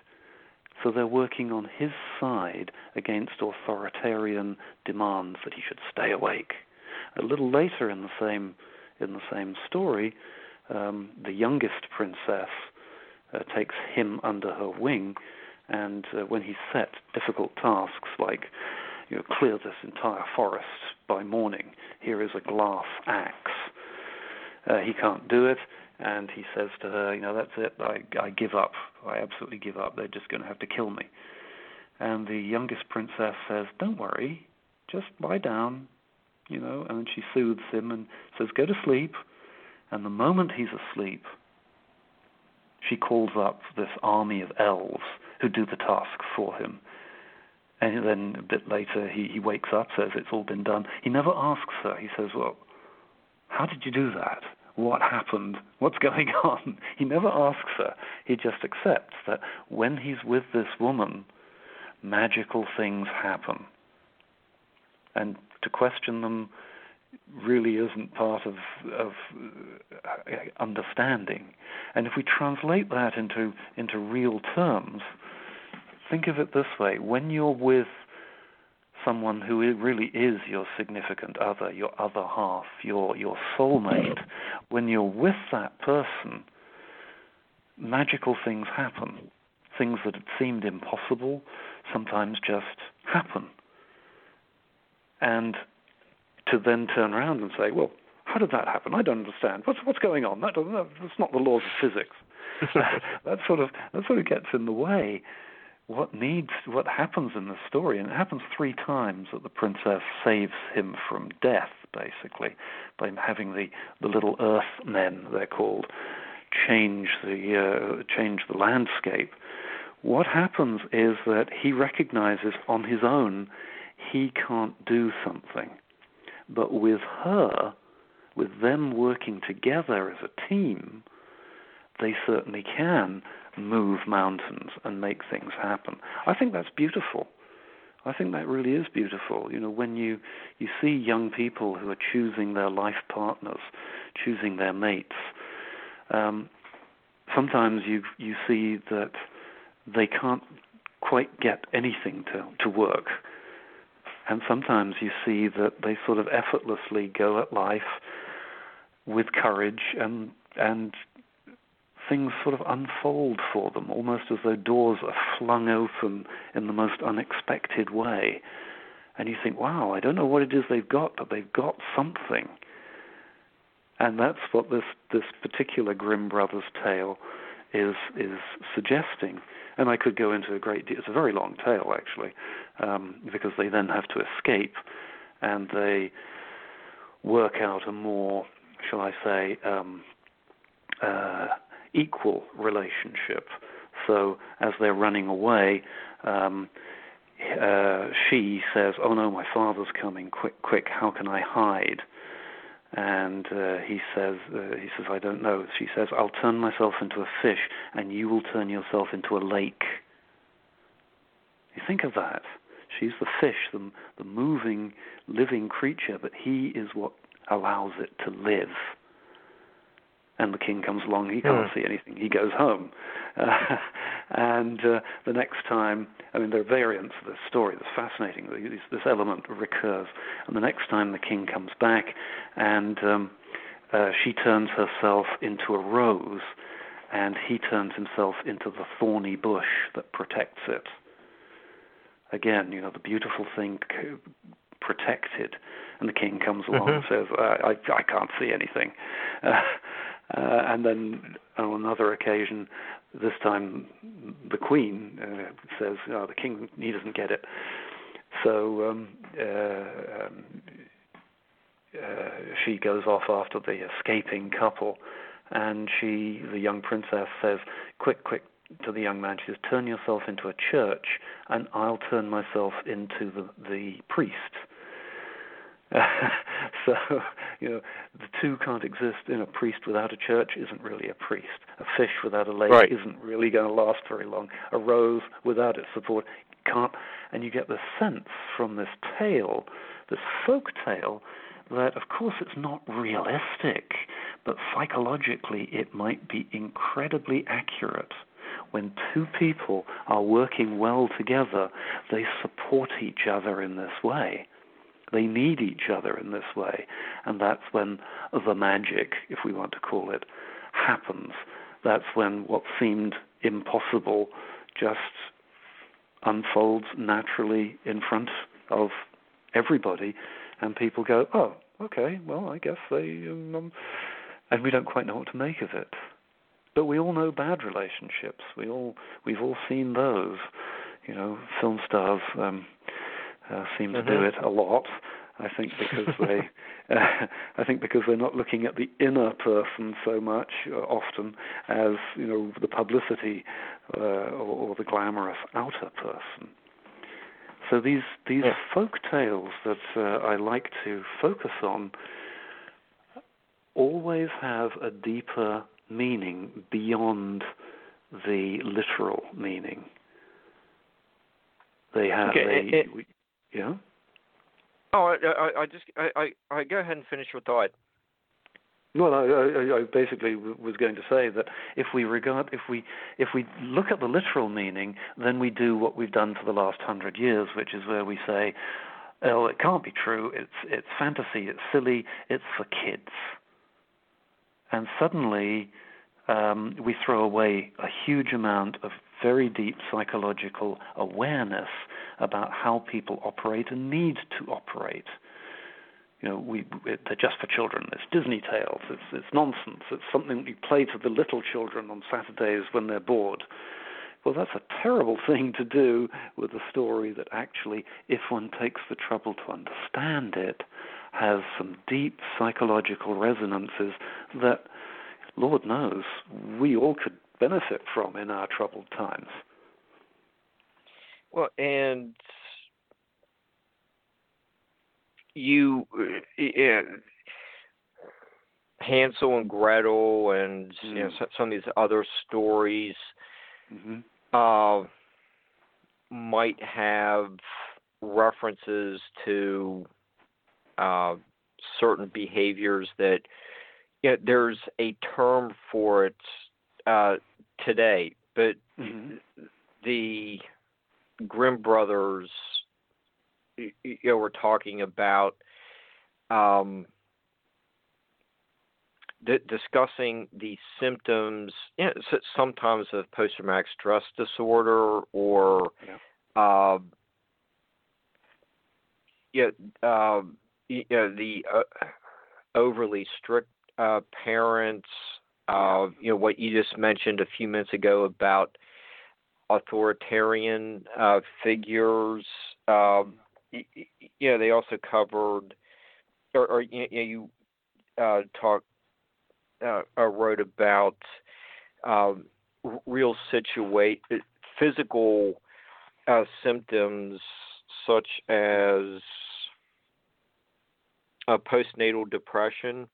So they're working on his side against authoritarian demands that he should stay awake. A little later in the same in the same story, um, the youngest princess uh, takes him under her wing, and uh, when he's set difficult tasks like you know, clear this entire forest by morning. Here is a glass axe. Uh, he can't do it, and he says to her, you know, that's it. I, I give up. I absolutely give up. They're just going to have to kill me. And the youngest princess says, don't worry, just lie down, you know. And she soothes him and says, go to sleep. And the moment he's asleep, she calls up this army of elves who do the task for him. And then a bit later, he, he wakes up, says it's all been done. He never asks her. He says, Well, how did you do that? What happened? What's going on? He never asks her. He just accepts that when he's with this woman, magical things happen. And to question them really isn't part of, of uh, understanding. And if we translate that into, into real terms, think of it this way when you're with someone who really is your significant other, your other half, your your soulmate, when you're with that person, magical things happen. Things that had seemed impossible sometimes just happen. And to then turn around and say, well, how did that happen? I don't understand. What's what's going on? That that's not the laws of physics. that sort of that sort of gets in the way what needs what happens in the story, and it happens three times that the princess saves him from death, basically, by having the the little earth men they're called change the uh, change the landscape. What happens is that he recognizes on his own he can't do something, but with her, with them working together as a team, they certainly can move mountains and make things happen. I think that's beautiful. I think that really is beautiful. You know, when you you see young people who are choosing their life partners, choosing their mates, um, sometimes you you see that they can't quite get anything to to work, and sometimes you see that they sort of effortlessly go at life with courage and and things sort of unfold for them, almost as though doors are flung open in the most unexpected way. And you think, wow, I don't know what it is they've got, but they've got something. And that's what this this particular Grimm brothers tale is is suggesting. And I could go into a great deal. It's a very long tale, actually, um, because they then have to escape, and they work out a more, shall I say, um, uh, equal relationship. So as they're running away, um, uh, she says, "Oh no, my father's coming! Quick, quick! How can I hide?" And uh, he says, uh, "He says I don't know." She says, "I'll turn myself into a fish, and you will turn yourself into a lake." You think of that. She's the fish, the, the moving, living creature, but he is what allows it to live and the king comes along. He can't mm. see anything. He goes home. Uh, and uh, the next time, I mean, there are variants of this story that's fascinating. This, this element recurs. And the next time the king comes back, and um, uh, she turns herself into a rose, and he turns himself into the thorny bush that protects it. Again, you know, the beautiful thing protected, and the king comes along mm-hmm. and says, I, I, I can't see anything." Uh, uh, and then on another occasion, this time the Queen uh, says, oh, "The King he doesn't get it." So um, uh, um, uh, she goes off after the escaping couple, and she, the young princess, says, "Quick, quick!" To the young man, she says, "Turn yourself into a church, and I'll turn myself into the the priest." so, you know, the two can't exist. In a priest without a church isn't really a priest. A fish without a lake right. isn't really going to last very long. A rose without its support can't. And you get the sense from this tale, this folk tale, that of course it's not realistic, but psychologically it might be incredibly accurate. When two people are working well together, they support each other in this way. They need each other in this way, and that's when the magic, if we want to call it, happens. That's when what seemed impossible just unfolds naturally in front of everybody, and people go, "Oh, okay, well, I guess they," um, and we don't quite know what to make of it. But we all know bad relationships. We all we've all seen those. You know, film stars um, uh, seem to mm-hmm. do it a lot. I think because they, uh, I think because they're not looking at the inner person so much uh, often as you know the publicity uh, or, or, the glamorous outer person. So these these yeah. folk tales that uh, I like to focus on always have a deeper meaning beyond the literal meaning. They have okay, a, it, it, yeah. Oh, I, I, I just, I, I, I go ahead and finish your thought. Well, I, I, I basically was going to say that if we regard, if we, if we look at the literal meaning, then we do what we've done for the last hundred years, which is where we say, "Oh, it can't be true. It's, it's fantasy. It's silly. It's for kids." And suddenly, um, we throw away a huge amount of very deep psychological awareness about how people operate and need to operate. You know, we it, they're just for children. It's Disney tales. It's it's nonsense. It's something we play to the little children on Saturdays when they're bored. Well, that's a terrible thing to do with a story that actually, if one takes the trouble to understand it, has some deep psychological resonances that Lord knows, we all could benefit from in our troubled times. Well, and you, yeah, Hansel and Gretel, and mm. you know mm. some of these other stories, mm-hmm. uh, might have references to uh, certain behaviors that yeah, there's a term for it uh, today, but mm-hmm. the Grimm brothers, you know, were talking about um, d- discussing the symptoms, you know, sometimes of post-traumatic stress disorder or yeah. uh, yeah, uh, you know, the uh, overly strict uh, parents. Uh, you know what you just mentioned a few minutes ago about authoritarian uh, figures. Um, you, you know, they also covered, or, or you, you uh, talked, uh, uh, wrote about um, real situate physical uh, symptoms such as uh, postnatal depression.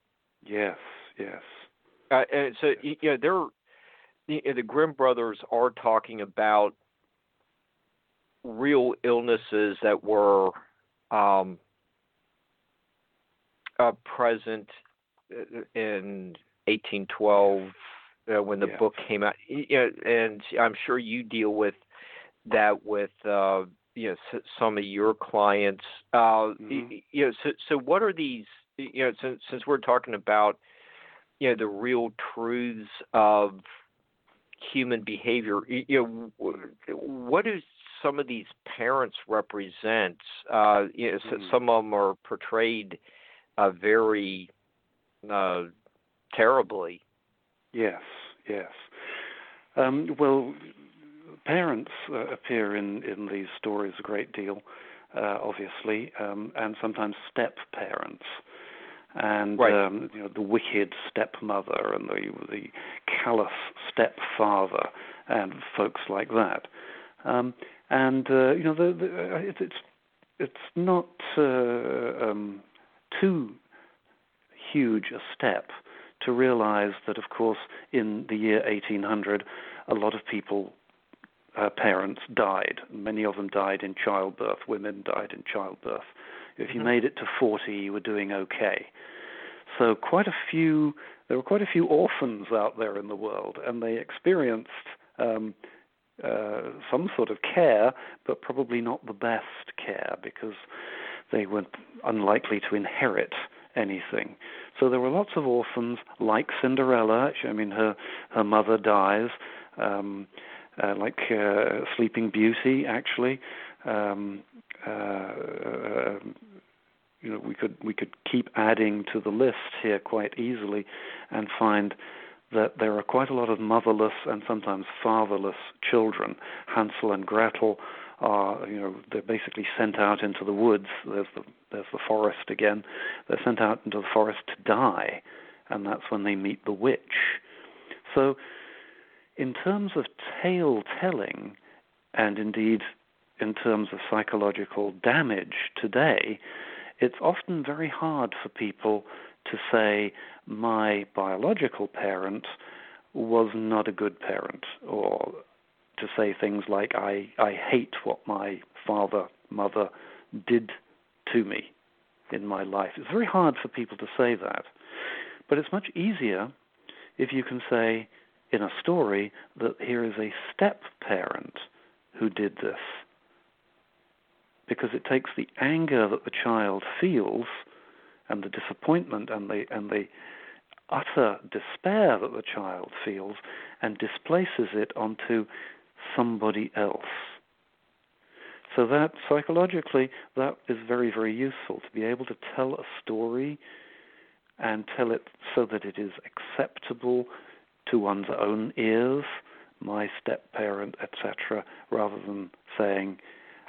Yes, yes. Uh, and so you know, they're the, the Grimm brothers are talking about real illnesses that were um, uh, present uh, in 1812 uh, when the yeah. book came out. You know, and I'm sure you deal with that with uh, you know some of your clients. Uh, mm-hmm. You know, so so what are these? You know, since since we're talking about you know the real truths of human behavior. You know, what do some of these parents represent? Uh, you know, mm. some of them are portrayed uh, very uh, terribly. Yes, yes. Um, well, parents uh, appear in, in these stories a great deal, uh, obviously, um, and sometimes step parents and right. um, you know the wicked stepmother and the the callous stepfather and folks like that. Um, and uh, you know the, the, uh, it, it's it's not uh, um, too huge a step to realize that, of course, in the year 1800, a lot of people, uh, parents, died. Many of them died in childbirth. Women died in childbirth. If you mm-hmm. made it to 40, you were doing okay. So quite a few, there were quite a few orphans out there in the world, and they experienced um, uh, some sort of care, but probably not the best care because they were unlikely to inherit anything. So there were lots of orphans, like Cinderella. I mean, her her mother dies, um, uh, like uh, Sleeping Beauty, actually. Um, uh, uh you know, we could we could keep adding to the list here quite easily, and find that there are quite a lot of motherless and sometimes fatherless children. Hansel and Gretel are, you know, they're basically sent out into the woods. There's the there's the forest again. They're sent out into the forest to die, and that's when they meet the witch. So, in terms of tale telling, and indeed in terms of psychological damage today, it's often very hard for people to say, my biological parent was not a good parent, or to say things like, I, I hate what my father, mother did to me in my life. It's very hard for people to say that. But it's much easier if you can say in a story that here is a step parent who did this because it takes the anger that the child feels and the disappointment and the and the utter despair that the child feels and displaces it onto somebody else. So that psychologically that is very very useful to be able to tell a story and tell it so that it is acceptable to one's own ears, my step parent, etc., rather than saying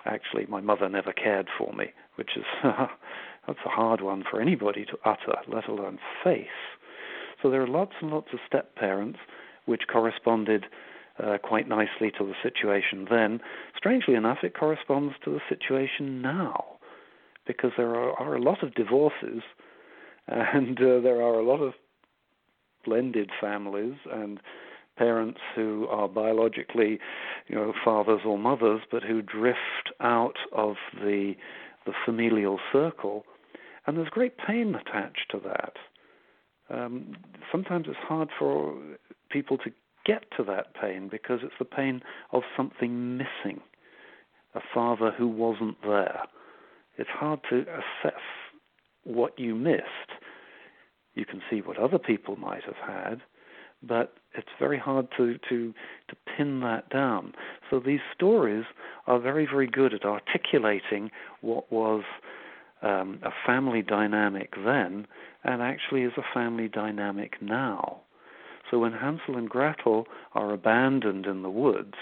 actually my mother never cared for me, which is that's a hard one for anybody to utter, let alone face. So there are lots and lots of step parents which corresponded uh, quite nicely to the situation then. Strangely enough, it corresponds to the situation now because there are, are a lot of divorces and uh, there are a lot of blended families and parents who are biologically, you know, fathers or mothers, but who drift out of the the familial circle, and there's great pain attached to that. Um, sometimes it's hard for people to get to that pain because it's the pain of something missing, a father who wasn't there. It's hard to assess what you missed. You can see what other people might have had, but it's very hard to, to, to pin that down. So these stories are very, very good at articulating what was um, a family dynamic then and actually is a family dynamic now. So when Hansel and Gretel are abandoned in the woods,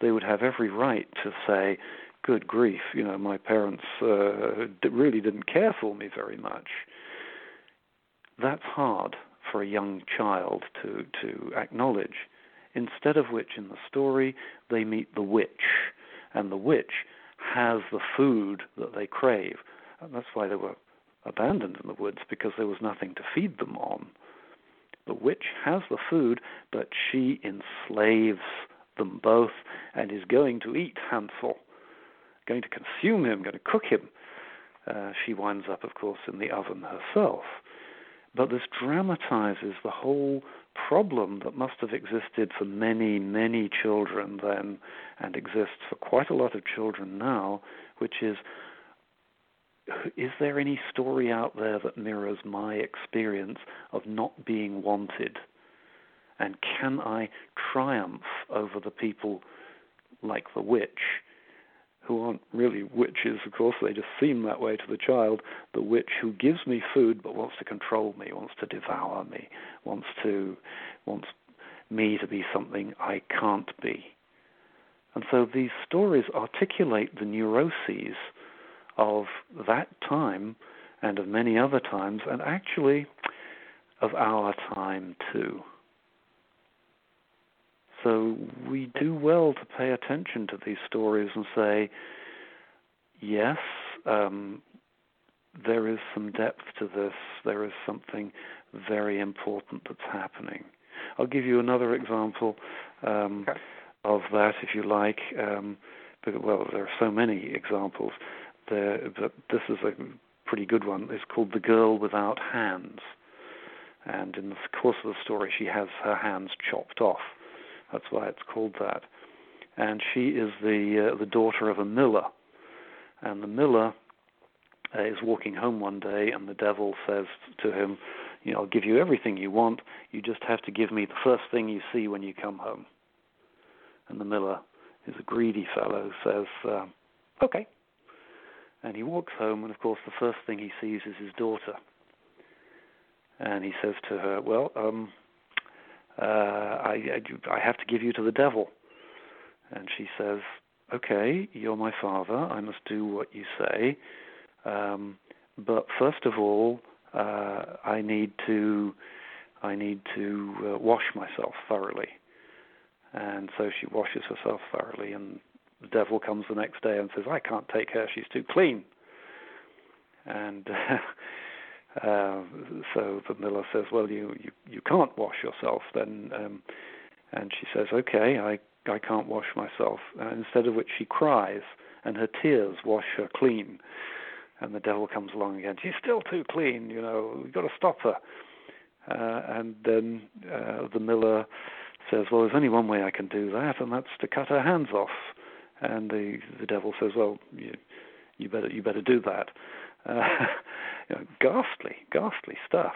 they would have every right to say, Good grief, you know, my parents uh, really didn't care for me very much. That's hard for a young child to, to acknowledge. Instead of which, in the story, they meet the witch, and the witch has the food that they crave. And that's why they were abandoned in the woods, because there was nothing to feed them on. The witch has the food, but she enslaves them both and is going to eat Hansel, going to consume him, going to cook him. Uh, she winds up, of course, in the oven herself. But this dramatizes the whole problem that must have existed for many, many children then and exists for quite a lot of children now, which is is there any story out there that mirrors my experience of not being wanted? And can I triumph over the people like the witch who aren't really witches, of course, they just seem that way to the child. The witch who gives me food but wants to control me, wants to devour me, wants to wants me to be something I can't be. And so these stories articulate the neuroses of that time and of many other times, and actually of our time too. So we do well to pay attention to these stories and say, yes, um, there is some depth to this. There is something very important that's happening. I'll give you another example um, okay. of that, if you like. Um, but, well, there are so many examples, there, but this is a pretty good one. It's called The Girl Without Hands. And in the course of the story, she has her hands chopped off that's why it's called that. And she is the uh, the daughter of a miller, and the miller uh, is walking home one day, and the devil says to him, "You know, I'll give you everything you want. You just have to give me the first thing you see when you come home." And the miller is a greedy fellow, says, uh, "Okay." And he walks home, and of course, the first thing he sees is his daughter. And he says to her, "Well, um, uh, I, I, have to give you to the devil. And she says, Okay, you're my father. I must do what you say. Um, but first of all, uh, I need to I need to uh, wash myself thoroughly. And so she washes herself thoroughly, and the devil comes the next day and says, I can't take her, she's too clean. And Uh, so the miller says, "Well, you, you you can't wash yourself then." Um, and she says, "Okay, I I can't wash myself." Uh, instead of which she cries, and her tears wash her clean. And the devil comes along again. She's still too clean, you know. We've got to stop her. Uh, and then uh, the miller says, "Well, there's only one way I can do that, and that's to cut her hands off." And the the devil says, "Well, you you better you better do that." Uh, you know, ghastly, ghastly stuff.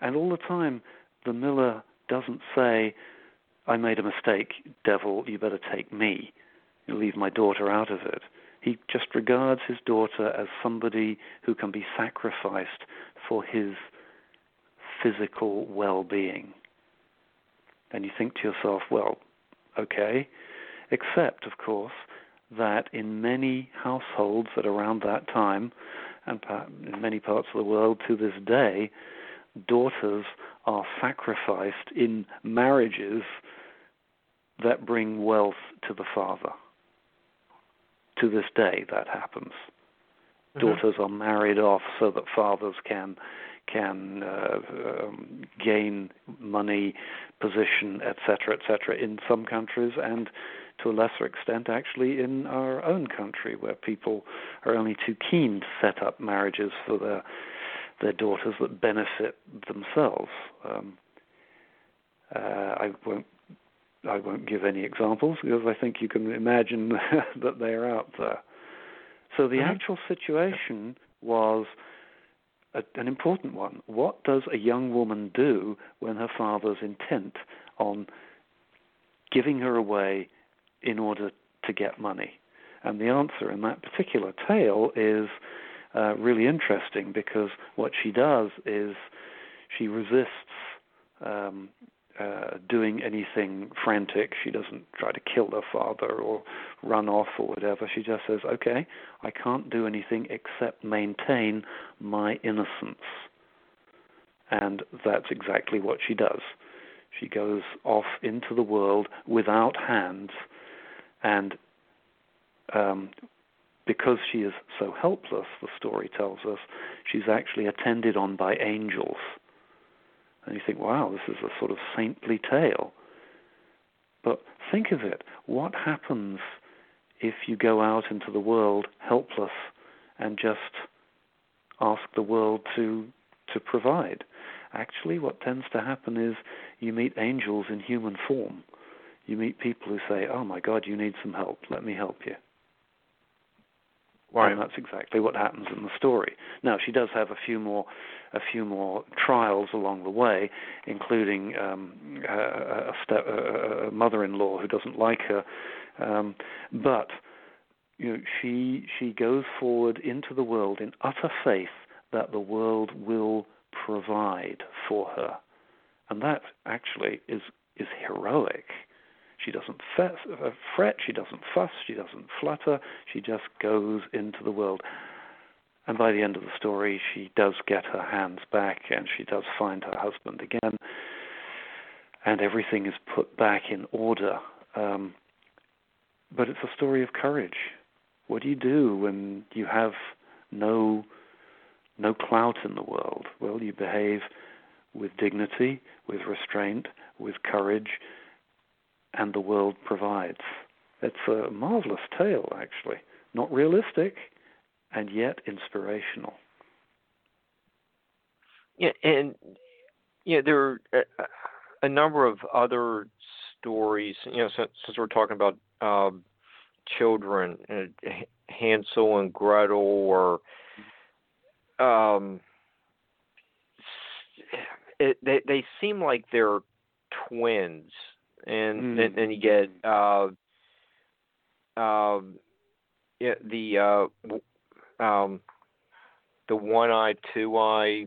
And all the time, the miller doesn't say, I made a mistake, devil, you better take me. You leave my daughter out of it. He just regards his daughter as somebody who can be sacrificed for his physical well being. And you think to yourself, well, okay, except, of course, that in many households at around that time, and in many parts of the world to this day, daughters are sacrificed in marriages that bring wealth to the father. To this day, that happens. Mm-hmm. Daughters are married off so that fathers can can uh, um, gain money, position, etc., etc. In some countries, and to a lesser extent, actually, in our own country, where people are only too keen to set up marriages for their their daughters that benefit themselves. Um, uh, I won't I won't give any examples because I think you can imagine that they are out there. So the mm-hmm. actual situation was a, an important one. What does a young woman do when her father's intent on giving her away in order to get money? And the answer in that particular tale is uh, really interesting because what she does is she resists um, uh, doing anything frantic. She doesn't try to kill her father or run off or whatever. She just says, okay, I can't do anything except maintain my innocence. And that's exactly what she does. She goes off into the world without hands, and um, because she is so helpless, the story tells us, she's actually attended on by angels and you think, wow, this is a sort of saintly tale. But think of it what happens if you go out into the world helpless and just ask the world to, to provide? Actually, what tends to happen is you meet angels in human form. You meet people who say, oh my God, you need some help, let me help you. Right. And that's exactly what happens in the story. Now she does have a few more, a few more trials along the way, including um, a, a, step, a, a mother-in-law who doesn't like her, um, but you know, she she goes forward into the world in utter faith that the world will provide for her, and that actually is is heroic. She doesn't uh, fret, she doesn't fuss, she doesn't flutter, she just goes into the world. And by the end of the story, she does get her hands back and she does find her husband again. And everything is put back in order. Um, but it's a story of courage. What do you do when you have no no clout in the world? Well, you behave with dignity, with restraint, with courage, and the world provides. It's a marvelous tale, actually. Not realistic, and yet inspirational. Yeah, and yeah, there are a, a number of other stories. You know, since, since we're talking about um, children, uh, Hansel and Gretel, or um, it, they they seem like they're twins and mm. then, then you get uh, um, yeah, the uh, um, the one eye, two eye,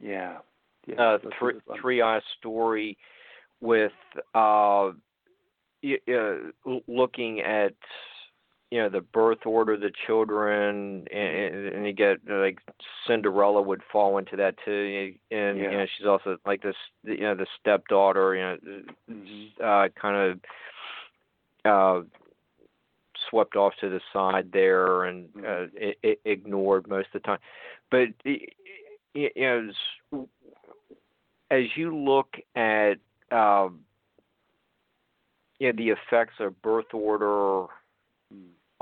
yeah, yeah uh, three three eye story with uh, uh, looking at you know the birth order the children and, and you get like Cinderella would fall into that too and yeah. you know she's also like this you know the stepdaughter you know mm-hmm. uh kind of uh swept off to the side there and mm-hmm. uh, it, ignored most of the time but you know as, as you look at um you know the effects of birth order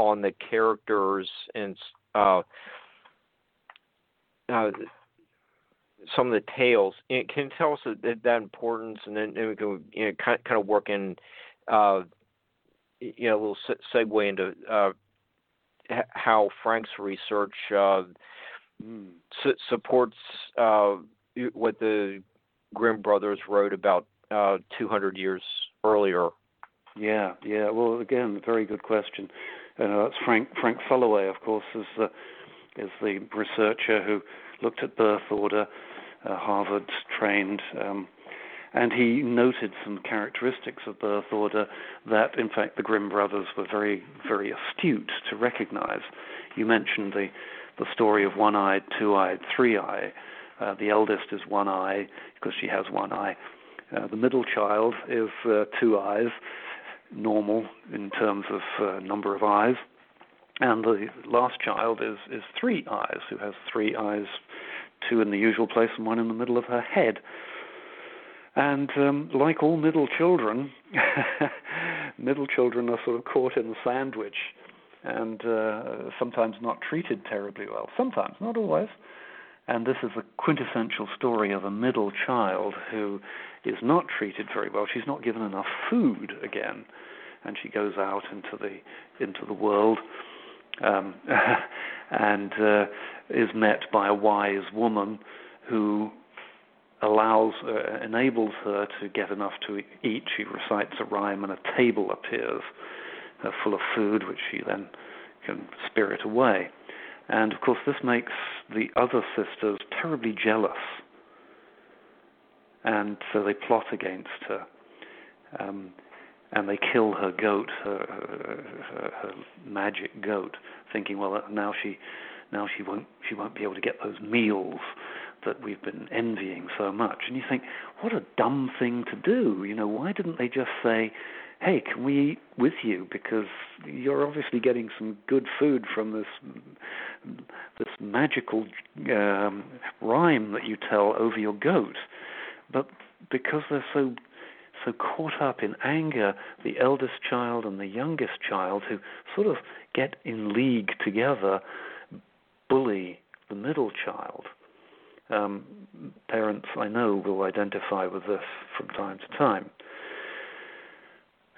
on the characters and uh, uh, some of the tales. Can you tell us that, that importance, and then, then we can you know, kind, kind of work in, uh, you know, a little segue into uh, how Frank's research uh, mm. su- supports uh, what the Grimm brothers wrote about uh, 200 years earlier. Yeah, yeah. Well, again, very good question. Uh, that's Frank Frank Sulloway, of course, is the is the researcher who looked at birth order, uh, Harvard trained, um, and he noted some characteristics of birth order that, in fact, the Grimm brothers were very very astute to recognize. You mentioned the the story of one-eyed, two-eyed, three-eyed. Uh, the eldest is one eye because she has one eye. Uh, the middle child is uh, two eyes, normal in terms of uh, number of eyes. And the last child is, is three eyes, who has three eyes, two in the usual place and one in the middle of her head. And um, like all middle children, middle children are sort of caught in the sandwich and uh, sometimes not treated terribly well. Sometimes, not always. And this is a quintessential story of a middle child who is not treated very well. She's not given enough food again, and she goes out into the into the world, um, and uh, is met by a wise woman who allows uh, enables her to get enough to eat. She recites a rhyme, and a table appears uh, full of food, which she then can spirit away. And of course, this makes the other sisters terribly jealous. And so they plot against her. Um, and they kill her goat, her, her, her, magic goat, thinking, well, now she, now she won't, she won't be able to get those meals that we've been envying so much. And you think, what a dumb thing to do. You know, why didn't they just say, hey, can we eat with you? Because you're obviously getting some good food from this this magical um, rhyme that you tell over your goat. But because they're so so caught up in anger, the eldest child and the youngest child, who sort of get in league together, bully the middle child. Um, parents I know will identify with this from time to time.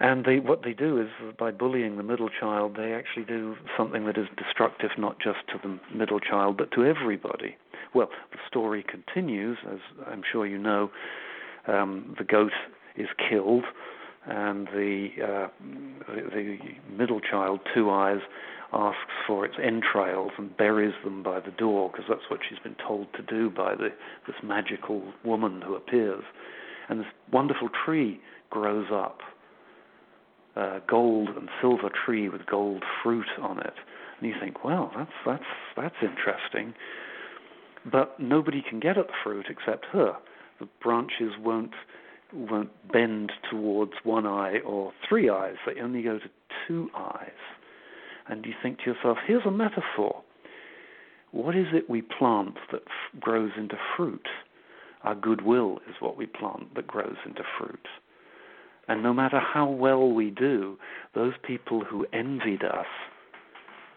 And they, what they do is, by bullying the middle child, they actually do something that is destructive not just to the middle child, but to everybody. Well, the story continues, as I'm sure you know. Um, the goat is killed, and the, uh, the, middle child, Two Eyes, asks for its entrails and buries them by the door because that's what she's been told to do by the, this magical woman who appears. And this wonderful tree grows up uh, gold and silver tree with gold fruit on it. And you think, well, that's that's that's interesting. But nobody can get at the fruit except her. The branches won't won't bend towards one eye or three eyes. They only go to two eyes. And you think to yourself, here's a metaphor. What is it we plant that f- grows into fruit? Our goodwill is what we plant that grows into fruit. And no matter how well we do, those people who envied us,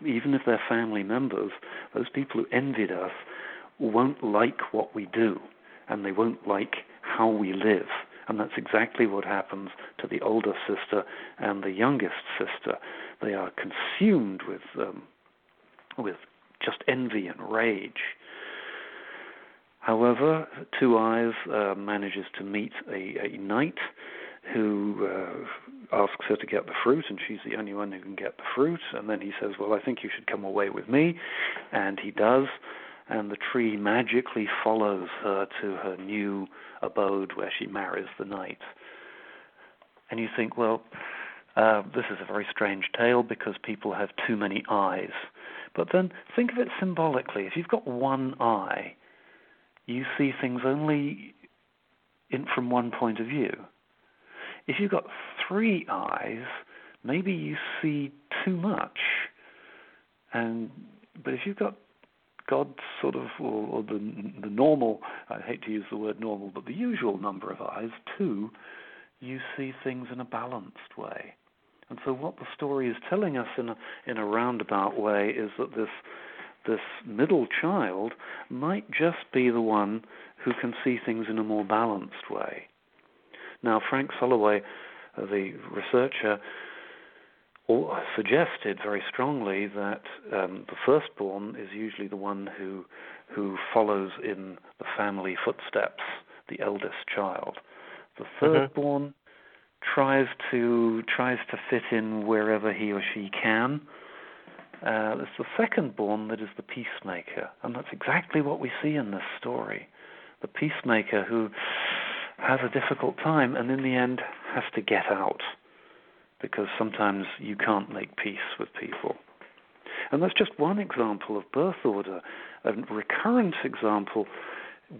even if they're family members, those people who envied us won't like what we do, and they won't like how we live. And that's exactly what happens to the older sister and the youngest sister. They are consumed with um, with just envy and rage. However, Two Eyes uh, manages to meet a, a knight who uh, asks her to get the fruit, and she's the only one who can get the fruit. And then he says, Well, I think you should come away with me. And he does. And the tree magically follows her to her new abode where she marries the knight. And you think, well, uh, this is a very strange tale because people have too many eyes. But then think of it symbolically. If you've got one eye, you see things only in, from one point of view. If you've got three eyes, maybe you see too much. And but if you've got God's sort of, or, or the the normal, I hate to use the word normal, but the usual number of eyes, two, you see things in a balanced way. And so what the story is telling us in a in a roundabout way is that this this middle child might just be the one who can see things in a more balanced way. Now, Frank Sulloway, uh, the researcher, suggested very strongly that um, the firstborn is usually the one who who follows in the family footsteps, the eldest child. The thirdborn mm-hmm. tries to tries to fit in wherever he or she can. Uh, it's the secondborn that is the peacemaker, and that's exactly what we see in this story. The peacemaker who has a difficult time and in the end has to get out because sometimes you can't make peace with people. And that's just one example of birth order. A recurrent example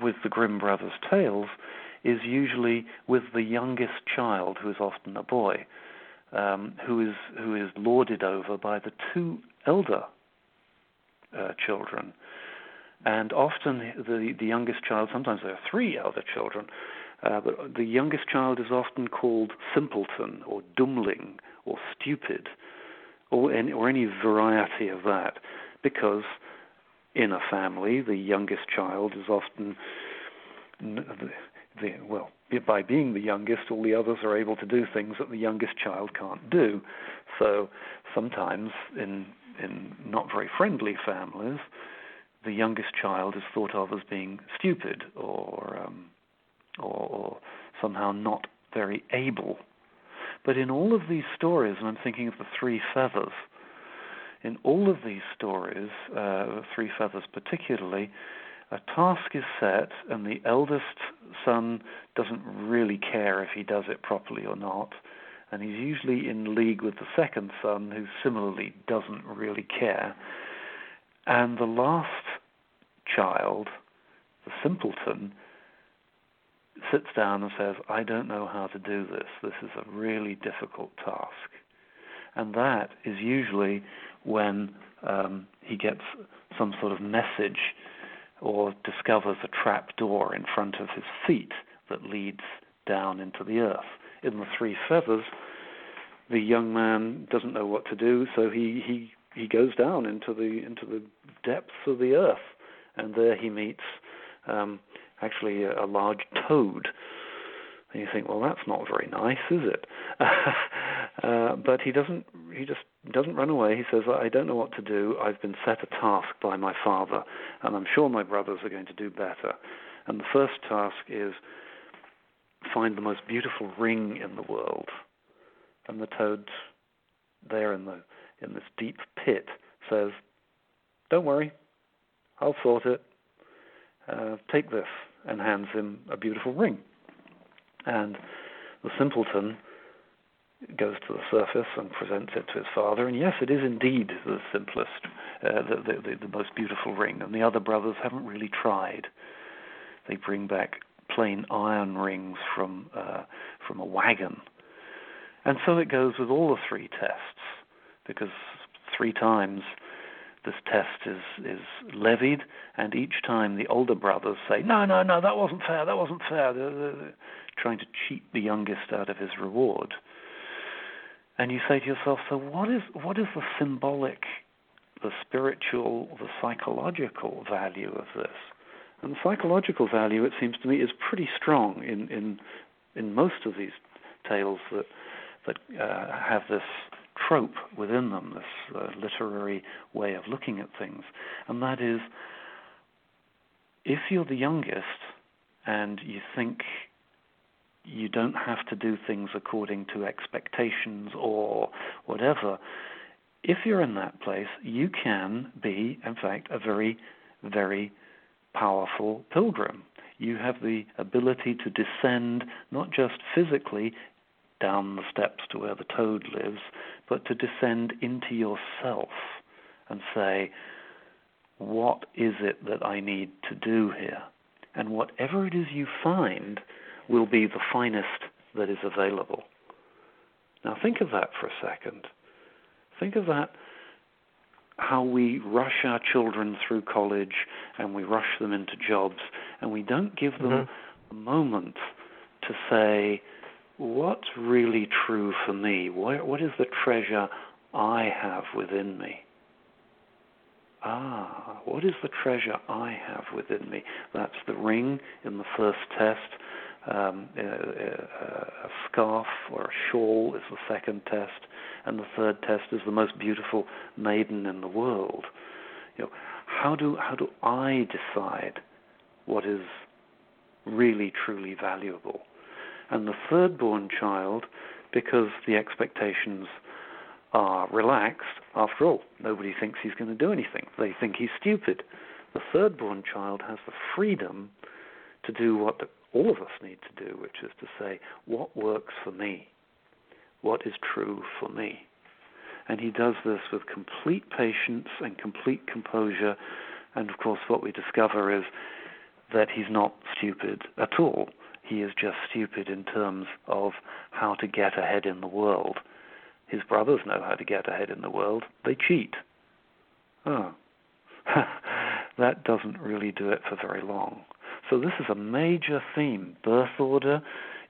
with the Grimm brothers' tales is usually with the youngest child, who is often a boy, um, who is who is lorded over by the two elder uh, children, and often the the youngest child. Sometimes there are three elder children, uh, but the youngest child is often called simpleton or dummling or stupid, or any, or any variety of that, because in a family the youngest child is often the, the, well by being the youngest, all the others are able to do things that the youngest child can't do. So sometimes in in not very friendly families, the youngest child is thought of as being stupid or um, or, or somehow not very able. But in all of these stories, and I'm thinking of the three feathers, in all of these stories, uh, Three Feathers particularly, a task is set, and the eldest son doesn't really care if he does it properly or not. And he's usually in league with the second son, who similarly doesn't really care. And the last child, the simpleton, sits down and says, I don't know how to do this. This is a really difficult task. And that is usually when um, he gets some sort of message or discovers a trap door in front of his feet that leads down into the earth. In the three feathers, the young man doesn't know what to do, so he, he, he goes down into the into the depths of the earth, and there he meets um, actually a, a large toad. And you think, well, that's not very nice, is it? uh, but he doesn't. He just doesn't run away. He says, I don't know what to do. I've been set a task by my father, and I'm sure my brothers are going to do better. And the first task is find the most beautiful ring in the world. And the toad, there in the in this deep pit, says, "Don't worry, I'll sort it. Uh, take this," and hands him a beautiful ring. And the simpleton goes to the surface and presents it to his father. And yes, it is indeed the simplest, uh, the, the, the most beautiful ring. And the other brothers haven't really tried. They bring back plain iron rings from uh, from a wagon. And so it goes with all the three tests, because three times this test is is levied, and each time the older brothers say, "No, no, no, that wasn't fair. That wasn't fair." They're, they're trying to cheat the youngest out of his reward and you say to yourself, so what is what is the symbolic, the spiritual, the psychological value of this? And the psychological value, it seems to me, is pretty strong in in in most of these tales that that uh, have this trope within them, this uh, literary way of looking at things, and that is, if you're the youngest and you think you don't have to do things according to expectations or whatever. If you're in that place, you can be, in fact, a very, very powerful pilgrim. You have the ability to descend not just physically down the steps to where the toad lives, but to descend into yourself and say, what is it that I need to do here? And whatever it is you find, will be the finest that is available. Now, think of that for a second. Think of that how we rush our children through college and we rush them into jobs, and we don't give them mm-hmm. a moment to say, What's really true for me? What, what is the treasure I have within me? Ah, what is the treasure I have within me? That's the ring in the first test um, a, a, scarf or a shawl is the second test, and the third test is the most beautiful maiden in the world. You know, how do how do I decide what is really truly valuable? And the third born child, because the expectations are relaxed, after all, nobody thinks he's going to do anything. They think he's stupid. The third born child has the freedom to do what all of us need to do, which is to say, what works for me? What is true for me? And he does this with complete patience and complete composure. And of course, what we discover is that he's not stupid at all. He is just stupid in terms of how to get ahead in the world. His brothers know how to get ahead in the world. They cheat. Oh. that doesn't really do it for very long. So this is a major theme. Birth order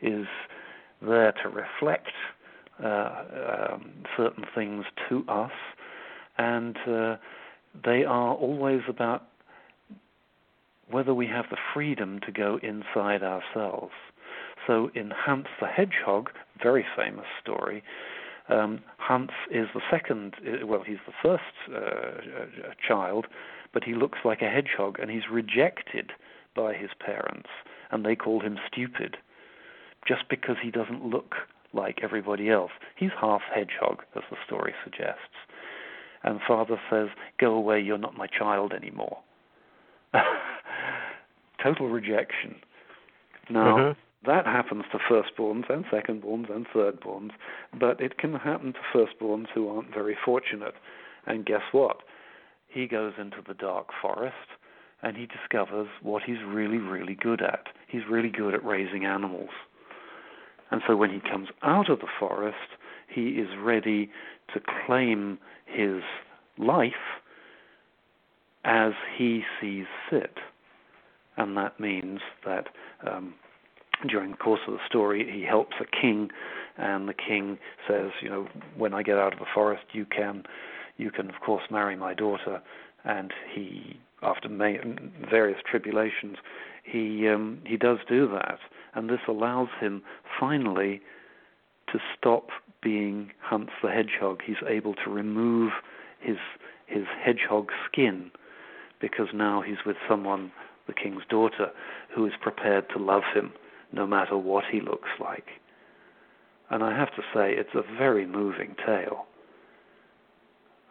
is there to reflect uh, um, certain things to us, and uh, they are always about whether we have the freedom to go inside ourselves. So in Hans the Hedgehog, very famous story, um, Hans is the second, uh, well, he's the first uh, uh, child, but he looks like a hedgehog and he's rejected by his parents, and they call him stupid just because he doesn't look like everybody else. He's half hedgehog, as the story suggests. And father says, Go away, you're not my child anymore. Total rejection. Now, uh-huh. that happens to firstborns and secondborns and thirdborns, but it can happen to firstborns who aren't very fortunate. And guess what? He goes into the dark forest and he discovers what he's really, really good at. He's really good at raising animals. And so when he comes out of the forest, he is ready to claim his life as he sees fit. And that means that um, during the course of the story, he helps a king, and the king says, you know, when I get out of the forest, you can, you can of course marry my daughter. And he, after various tribulations, he um, he does do that, and this allows him finally to stop being Hans the Hedgehog. He's able to remove his his hedgehog skin because now he's with someone, the king's daughter, who is prepared to love him no matter what he looks like. And I have to say, it's a very moving tale.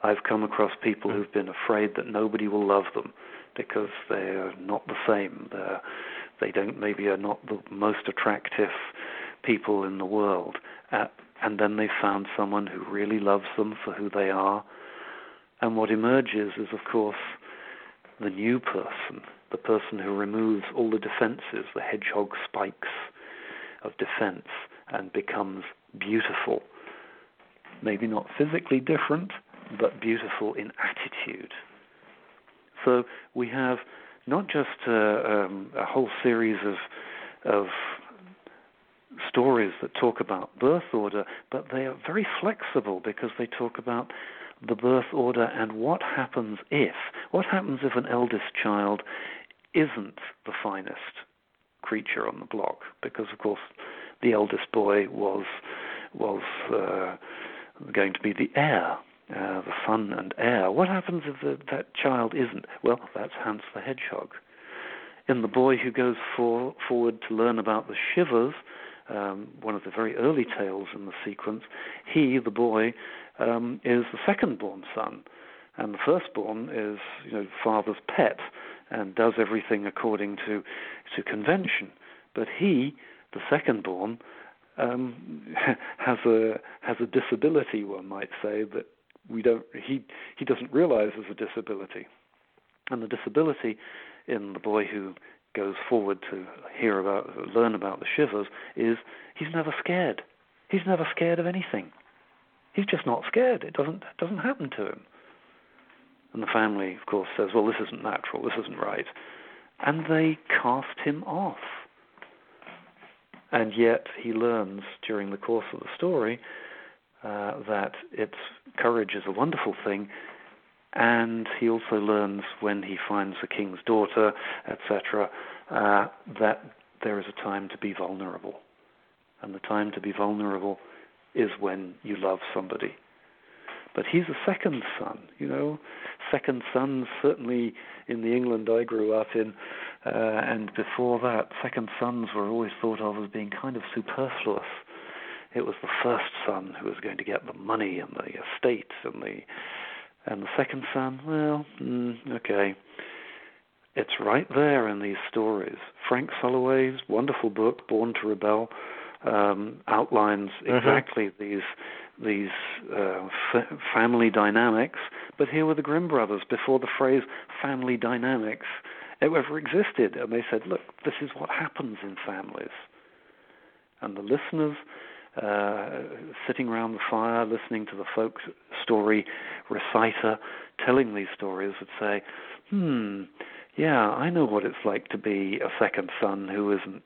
I've come across people who've been afraid that nobody will love them because they're not the same. They're, they don't maybe are not the most attractive people in the world. Uh, and then they found someone who really loves them for who they are. And what emerges is, of course, the new person, the person who removes all the defenses, the hedgehog spikes of defense, and becomes beautiful. Maybe not physically different, but beautiful in attitude. So we have not just uh, um, a whole series of of stories that talk about birth order, but they are very flexible because they talk about the birth order and what happens if. What happens if an eldest child isn't the finest creature on the block? Because of course, the eldest boy was was uh, going to be the heir uh, the son and heir. What happens if the, that child isn't? Well, that's Hans the Hedgehog. In The Boy Who Goes for, Forward to Learn About the Shivers, um, one of the very early tales in the sequence, he, the boy, um, is the second-born son, and the firstborn is, you know, father's pet and does everything according to to convention. But he, the second-born, um, has a has a disability, one might say, that we don't he he doesn't realize there's a disability, and the disability in the boy who goes forward to hear about learn about the shivers is he's never scared. He's never scared of anything. He's just not scared. It doesn't it doesn't happen to him. And the family, of course, says, "Well, this isn't natural. This isn't right," and they cast him off. And yet he learns during the course of the story uh, that it's courage is a wonderful thing, and he also learns when he finds the king's daughter, etc., uh, that there is a time to be vulnerable, and the time to be vulnerable is when you love somebody. But he's a second son, you know. Second sons, certainly in the England I grew up in, uh, and before that, second sons were always thought of as being kind of superfluous it was the first son who was going to get the money and the estate and the and the second son well mm, okay it's right there in these stories frank sulloway's wonderful book born to rebel um, outlines mm-hmm. exactly mm-hmm. these these uh, f- family dynamics but here were the grimm brothers before the phrase family dynamics ever existed. And they said, look, this is what happens in families. And the listeners uh, sitting around the fire, listening to the folk story reciter telling these stories, would say, hmm, yeah, I know what it's like to be a second son who isn't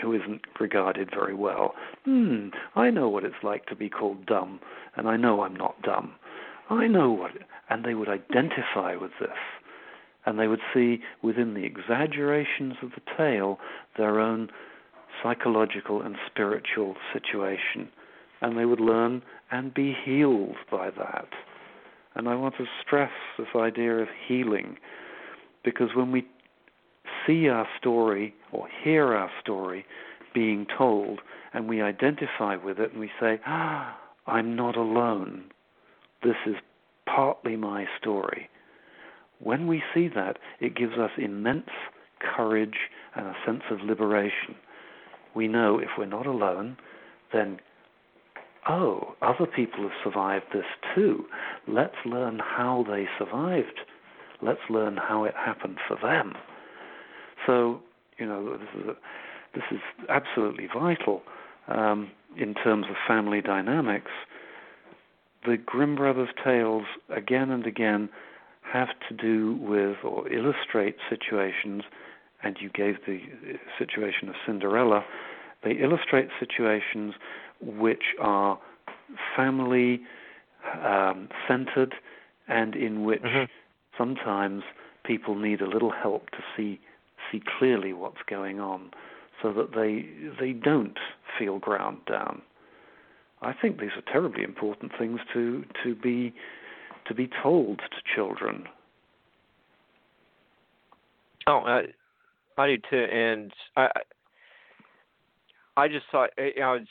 who isn't regarded very well. Hmm, I know what it's like to be called dumb, and I know I'm not dumb. I know what, and they would identify with this, and they would see within the exaggerations of the tale their own psychological and spiritual situation, and they would learn and be healed by that. And I want to stress this idea of healing, because when we see our story or hear our story being told and we identify with it and we say, ah, I'm not alone. This is partly my story. When we see that, it gives us immense courage and a sense of liberation. We know if we're not alone, then, oh, other people have survived this too. Let's learn how they survived. Let's learn how it happened for them. So, you know, this is, a, this is absolutely vital um, in terms of family dynamics. The Grimm brothers' tales, again and again, have to do with or illustrate situations, and you gave the situation of Cinderella. They illustrate situations which are family um, centered and in which mm-hmm. sometimes people need a little help to see see clearly what's going on so that they they don't feel ground down. I think these are terribly important things to to be to be told to children. Oh, I, I do too, and I I just thought I was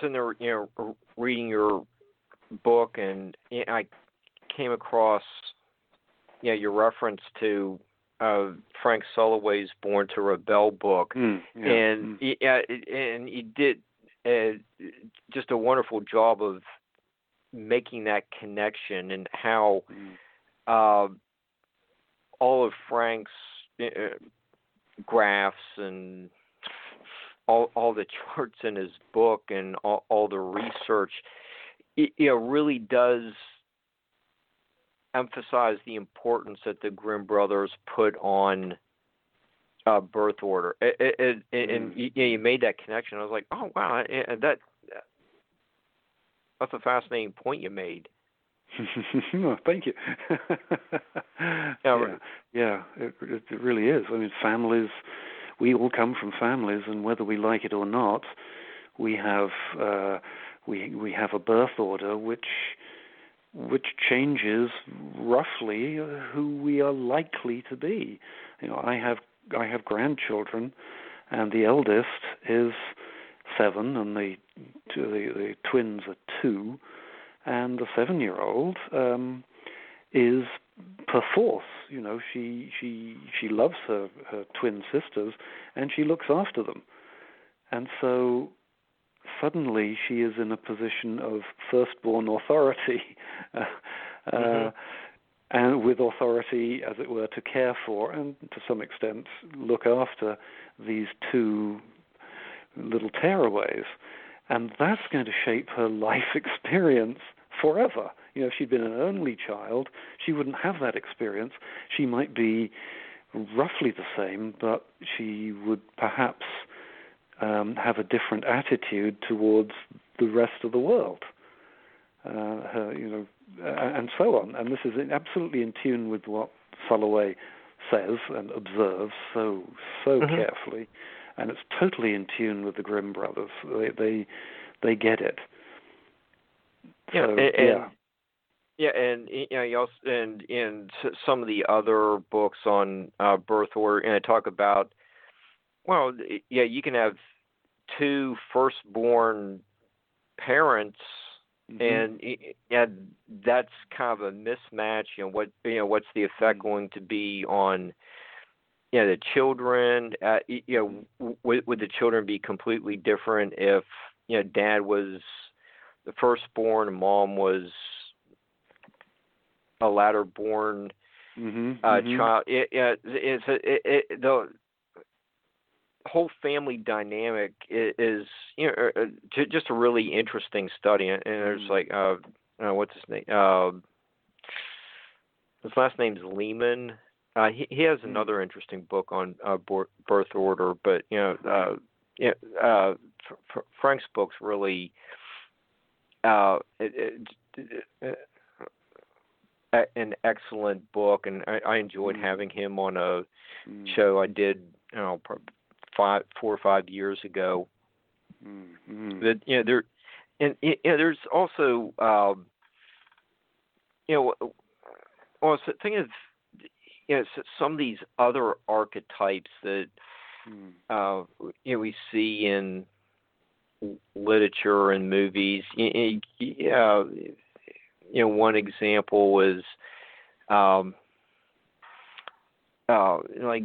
sitting there, you know, reading your book, and I came across, you know, your reference to uh, Frank Sulloway's Born to Rebel book, mm, yeah, and mm. yeah, and he did uh, just a wonderful job of making that connection and how mm. uh, all of Frank's uh, graphs and all all the charts in his book and all, all the research, it, it really does emphasize the importance that the Grimm brothers put on uh, birth order. It, it, it, and mm. you, you made that connection. I was like, oh wow, that that's a fascinating point you made. thank you. yeah, yeah, yeah it, it really is. I mean, families. We all come from families, and whether we like it or not, we have uh, we we have a birth order which which changes roughly who we are likely to be. You know, I have I have grandchildren, and the eldest is seven, and the the, the twins are two, and the seven-year-old um, is perforce. You know, she she she loves her her twin sisters, and she looks after them, and so suddenly she is in a position of firstborn authority, uh, mm-hmm. and with authority, as it were, to care for and to some extent look after these two little tearaways. And that's going to shape her life experience forever. You know, if she'd been an only child, she wouldn't have that experience. She might be roughly the same, but she would perhaps um, have a different attitude towards the rest of the world. Uh, you know, and so on. And this is absolutely in tune with what Sulloway says and observes so so mm-hmm. carefully, and it's totally in tune with the Grimm brothers. They they, they get it. Yeah, so, and, yeah. Yeah, and you know, you also, and in some of the other books on uh, birth order, and I talk about well, yeah, you can have two firstborn parents, mm-hmm. and yeah, that's kind of a mismatch. You know what? You know what's the effect mm-hmm. going to be on? You know, the children. Uh, you know, would, would the children be completely different if you know dad was the firstborn, and mom was a latter born? mm-hmm, uh, mm-hmm. child. It, it, it's a, it, it, the whole family dynamic is, is you know uh, uh just a really interesting study, and there's mm. like uh, uh, what's his name? Uh, his last name's Leman. Uh, he he has mm. another interesting book on uh, birth order, but you know, uh, yeah, uh, F- Frank's books really uh, it, it, uh, an excellent book, and I, I enjoyed mm. having him on a mm. show I did, you know, five, four or five years ago. Mm. That you know there, and you know, there's also um, you know, well, thing is, you know, some of these other archetypes that mm. uh, you know we see in literature and movies. You, you, uh, you know, one example was um, uh, like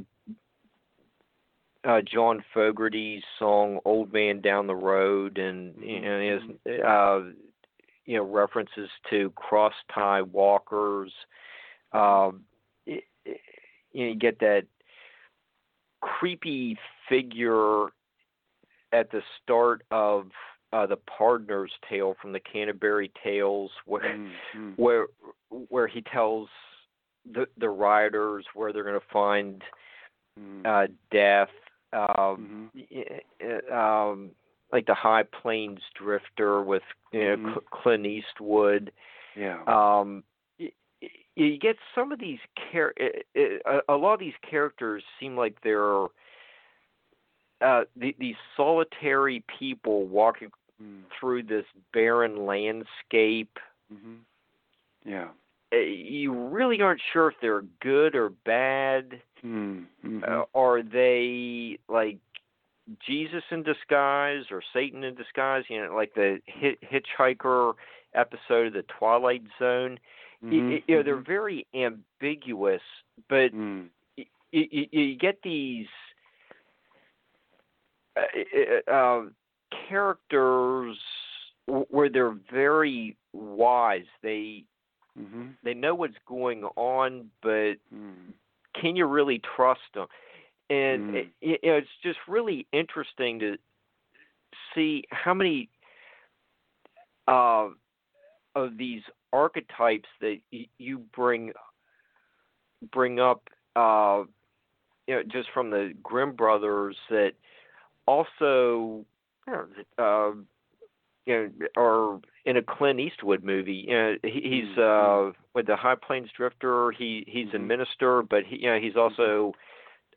uh, John Fogerty's song "Old Man Down the Road," and you know, has, uh, you know references to cross tie walkers. Um, it, it, you, know, you get that creepy figure at the start of uh, the Pardoner's Tale from the Canterbury Tales, where mm-hmm. where where he tells the the riders where they're going to find mm. uh, death. Um, mm-hmm. um, like the High Plains Drifter with you know mm-hmm. Clint Eastwood. Yeah. Um, you, you get some of these char- a lot of these characters seem like they're uh, the, these solitary people walking mm. through this barren landscape. Mm-hmm. Yeah. Uh, you really aren't sure if they're good or bad. Mm-hmm. Uh, are they like Jesus in disguise or Satan in disguise? You know, like the hitchhiker episode of the Twilight Zone. Mm-hmm. You, you know, they're very ambiguous, but mm. you, you, you get these uh, uh, characters where they're very wise. They mm-hmm. they know what's going on, but mm. can you really trust them? And mm. it, you know, it's just really interesting to see how many uh, of these archetypes that y- you bring bring up, uh, you know, just from the Grimm brothers that also, you know, uh, you know, or in a Clint Eastwood movie. You know, he, he's mm-hmm. uh, with the High Plains Drifter. He he's mm-hmm. a minister, but he, you know, he's also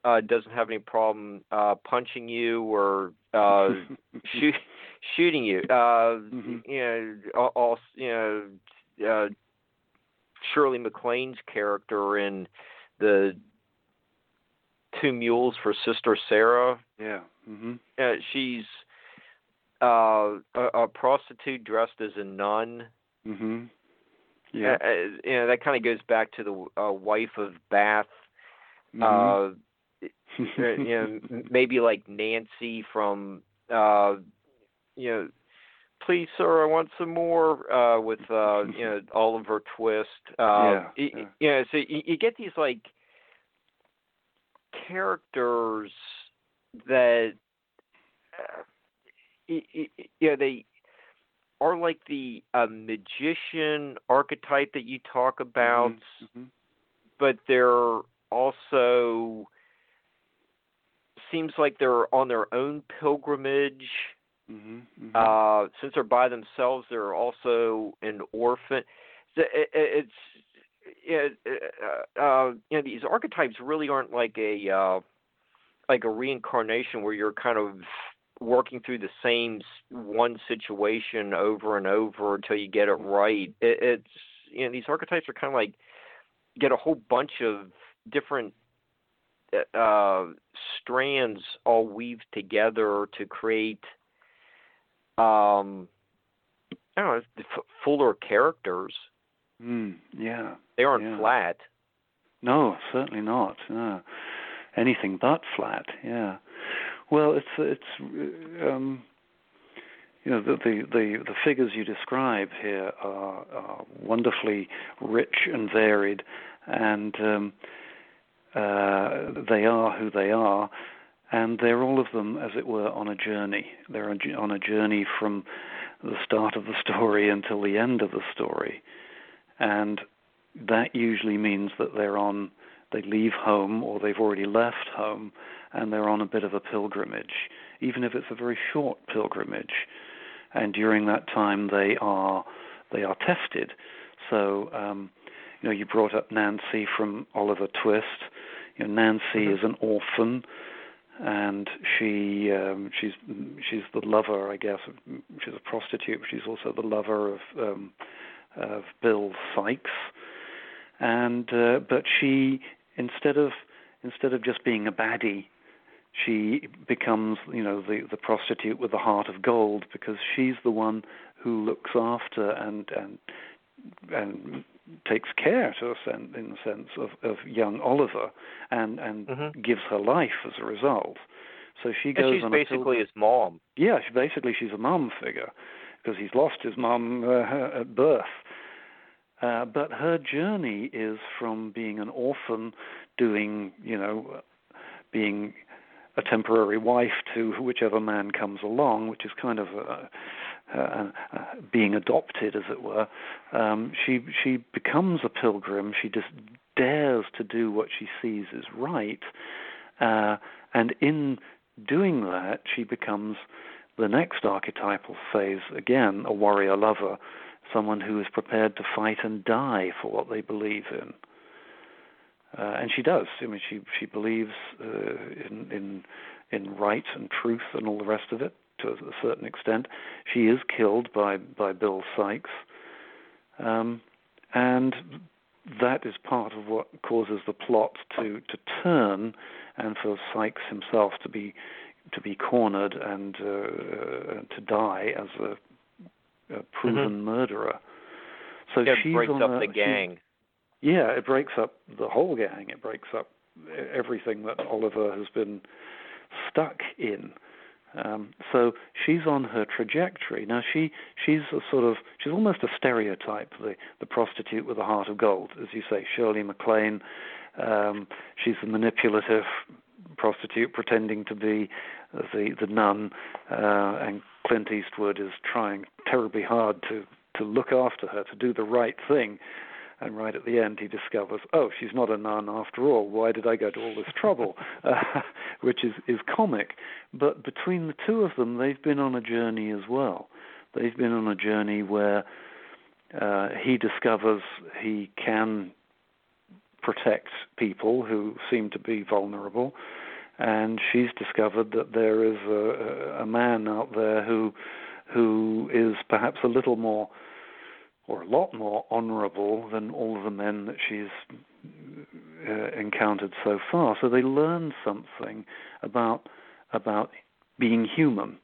uh, doesn't have any problem uh, punching you or uh, shoot, shooting you. Uh, mm-hmm. You know, all you know. Uh, Shirley MacLaine's character in the Two Mules for Sister Sara. Yeah. Mm-hmm. Uh, she's uh, a, a prostitute dressed as a nun. Mm-hmm. Yeah. Uh, you know that kind of goes back to the uh, wife of Bath. Mm-hmm. Uh, you know, maybe like Nancy from uh, you know. Please, sir, I want some more uh, with uh, you know Oliver Twist. Uh, yeah, yeah. You know, so you, you get these like characters that uh, you know they are like the uh, magician archetype that you talk about, mm-hmm. but they're also seems like they're on their own pilgrimage. Mm-hmm. Mm-hmm. Uh, since they're by themselves, they're also an orphan. It, it, it's uh, uh, you know these archetypes really aren't like a uh, like a reincarnation where you're kind of working through the same one situation over and over until you get it right. It, it's you know these archetypes are kind of like get a whole bunch of different uh, strands all weaved together to create um I don't know f- fuller characters. Mm, yeah. They aren't yeah. flat. No, certainly not. No. Anything but flat. Yeah. Well, it's it's um, you know the, the the the figures you describe here are, are wonderfully rich and varied, and um, uh, they are who they are, and they're all of them, as it were, on a journey. They're on a journey from the start of the story until the end of the story, and that usually means that they're on. They leave home, or they've already left home, and they're on a bit of a pilgrimage, even if it's a very short pilgrimage. And during that time, they are they are tested. So, um, you know, you brought up Nancy from Oliver Twist. You know, Nancy mm-hmm. is an orphan, and she um, she's she's the lover, I guess. She's a prostitute, but she's also the lover of um, of Bill Sikes. And uh, but she instead of instead of just being a baddie, she becomes, you know, the, the prostitute with the heart of gold because she's the one who looks after and and and takes care to a sense, in the sense of, of young Oliver, and and mm-hmm. gives her life as a result. So she goes and she's basically his mom. Yeah, she, basically she's a mom figure because he's lost his mom uh, at birth. Uh, but her journey is from being an orphan, doing you know, being a temporary wife to whichever man comes along, which is kind of a, uh, uh, being adopted, as it were, um, she she becomes a pilgrim. She just dares to do what she sees is right, uh, and in doing that, she becomes the next archetypal phase again, a warrior lover, someone who is prepared to fight and die for what they believe in. Uh, and she does. I mean, she she believes uh, in in in right and truth and all the rest of it to a certain extent. She is killed by by Bill Sikes, um, and that is part of what causes the plot to to turn, and for Sikes himself to be to be cornered and uh, uh to die as a, a proven mm-hmm. murderer. So she's breaks on up a, the gang. She, yeah, it breaks up the whole gang. It breaks up everything that Oliver has been stuck in. Um, so she's on her trajectory now. She she's a sort of she's almost a stereotype, the the prostitute with a heart of gold, as you say, Shirley MacLaine. Um, she's the manipulative prostitute pretending to be the the nun, uh, and Clint Eastwood is trying terribly hard to to look after her, to do the right thing. And right at the end, he discovers, oh, she's not a nun after all. Why did I go to all this trouble? Uh, which is, is comic. But between the two of them, they've been on a journey as well. They've been on a journey where uh, he discovers he can protect people who seem to be vulnerable, and she's discovered that there is a, a man out there who who is perhaps a little more or a lot more honorable than all of the men that she's uh, encountered so far. So they learn something about about being human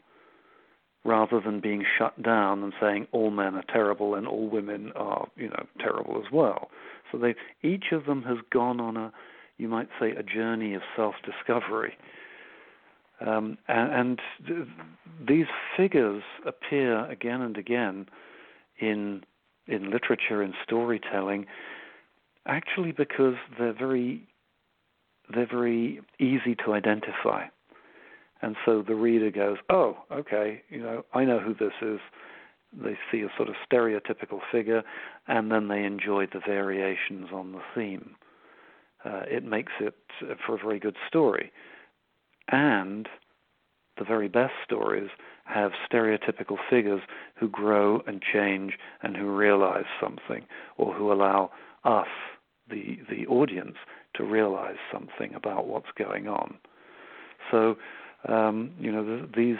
rather than being shut down and saying all men are terrible and all women are you know terrible as well. So they each of them has gone on a you might say a journey of self-discovery. Um, and, and th- these figures appear again and again in in literature and storytelling, actually because they're very they're very easy to identify. And so the reader goes, "Oh, okay, you know, I know who this is." They see a sort of stereotypical figure, and then they enjoy the variations on the theme. Uh, it makes it for a very good story. And the very best stories have stereotypical figures who grow and change and who realize something, or who allow us, the the audience, to realize something about what's going on. So, um, you know, these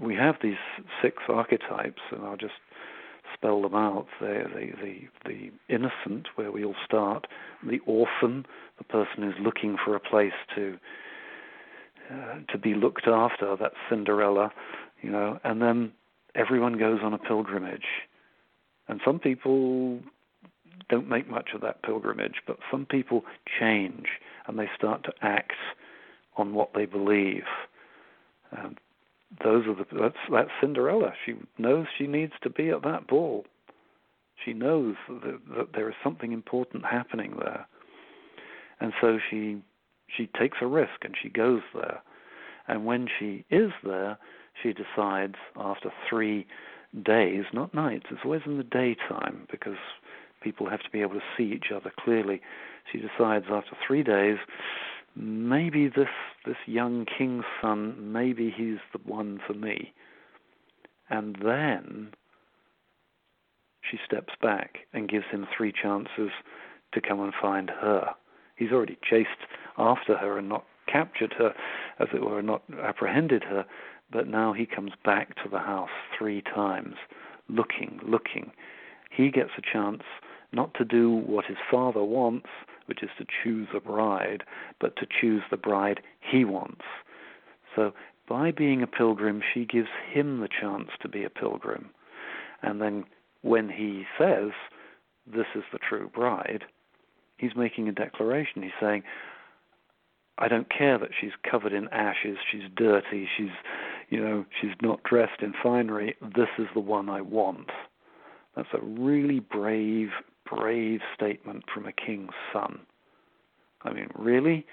we have these six archetypes, and I'll just spell them out. They're the, the, the innocent, where we all start, the orphan, the person who's looking for a place to uh, to be looked after. That's Cinderella, you know, and then everyone goes on a pilgrimage, and some people don't make much of that pilgrimage, but some people change and they start to act on what they believe. And those are the that's that's Cinderella. She knows she needs to be at that ball. She knows that, that there is something important happening there, And so she she takes a risk and she goes there. And when she is there, she decides after three days, not nights, it's always in the daytime because people have to be able to see each other clearly. She decides after three days, maybe this this young king's son, maybe he's the one for me. And then she steps back and gives him three chances to come and find her. He's already chased after her and not captured her, as it were, not apprehended her, but now he comes back to the house three times, looking, looking. He gets a chance not to do what his father wants, which is to choose a bride, but to choose the bride he wants. So by being a pilgrim, she gives him the chance to be a pilgrim. And then when he says, This is the true bride, he's making a declaration. He's saying, I don't care that she's covered in ashes, she's dirty, she's, you know, she's not dressed in finery. This is the one I want. That's a really brave, brave statement from a king's son. I mean, really?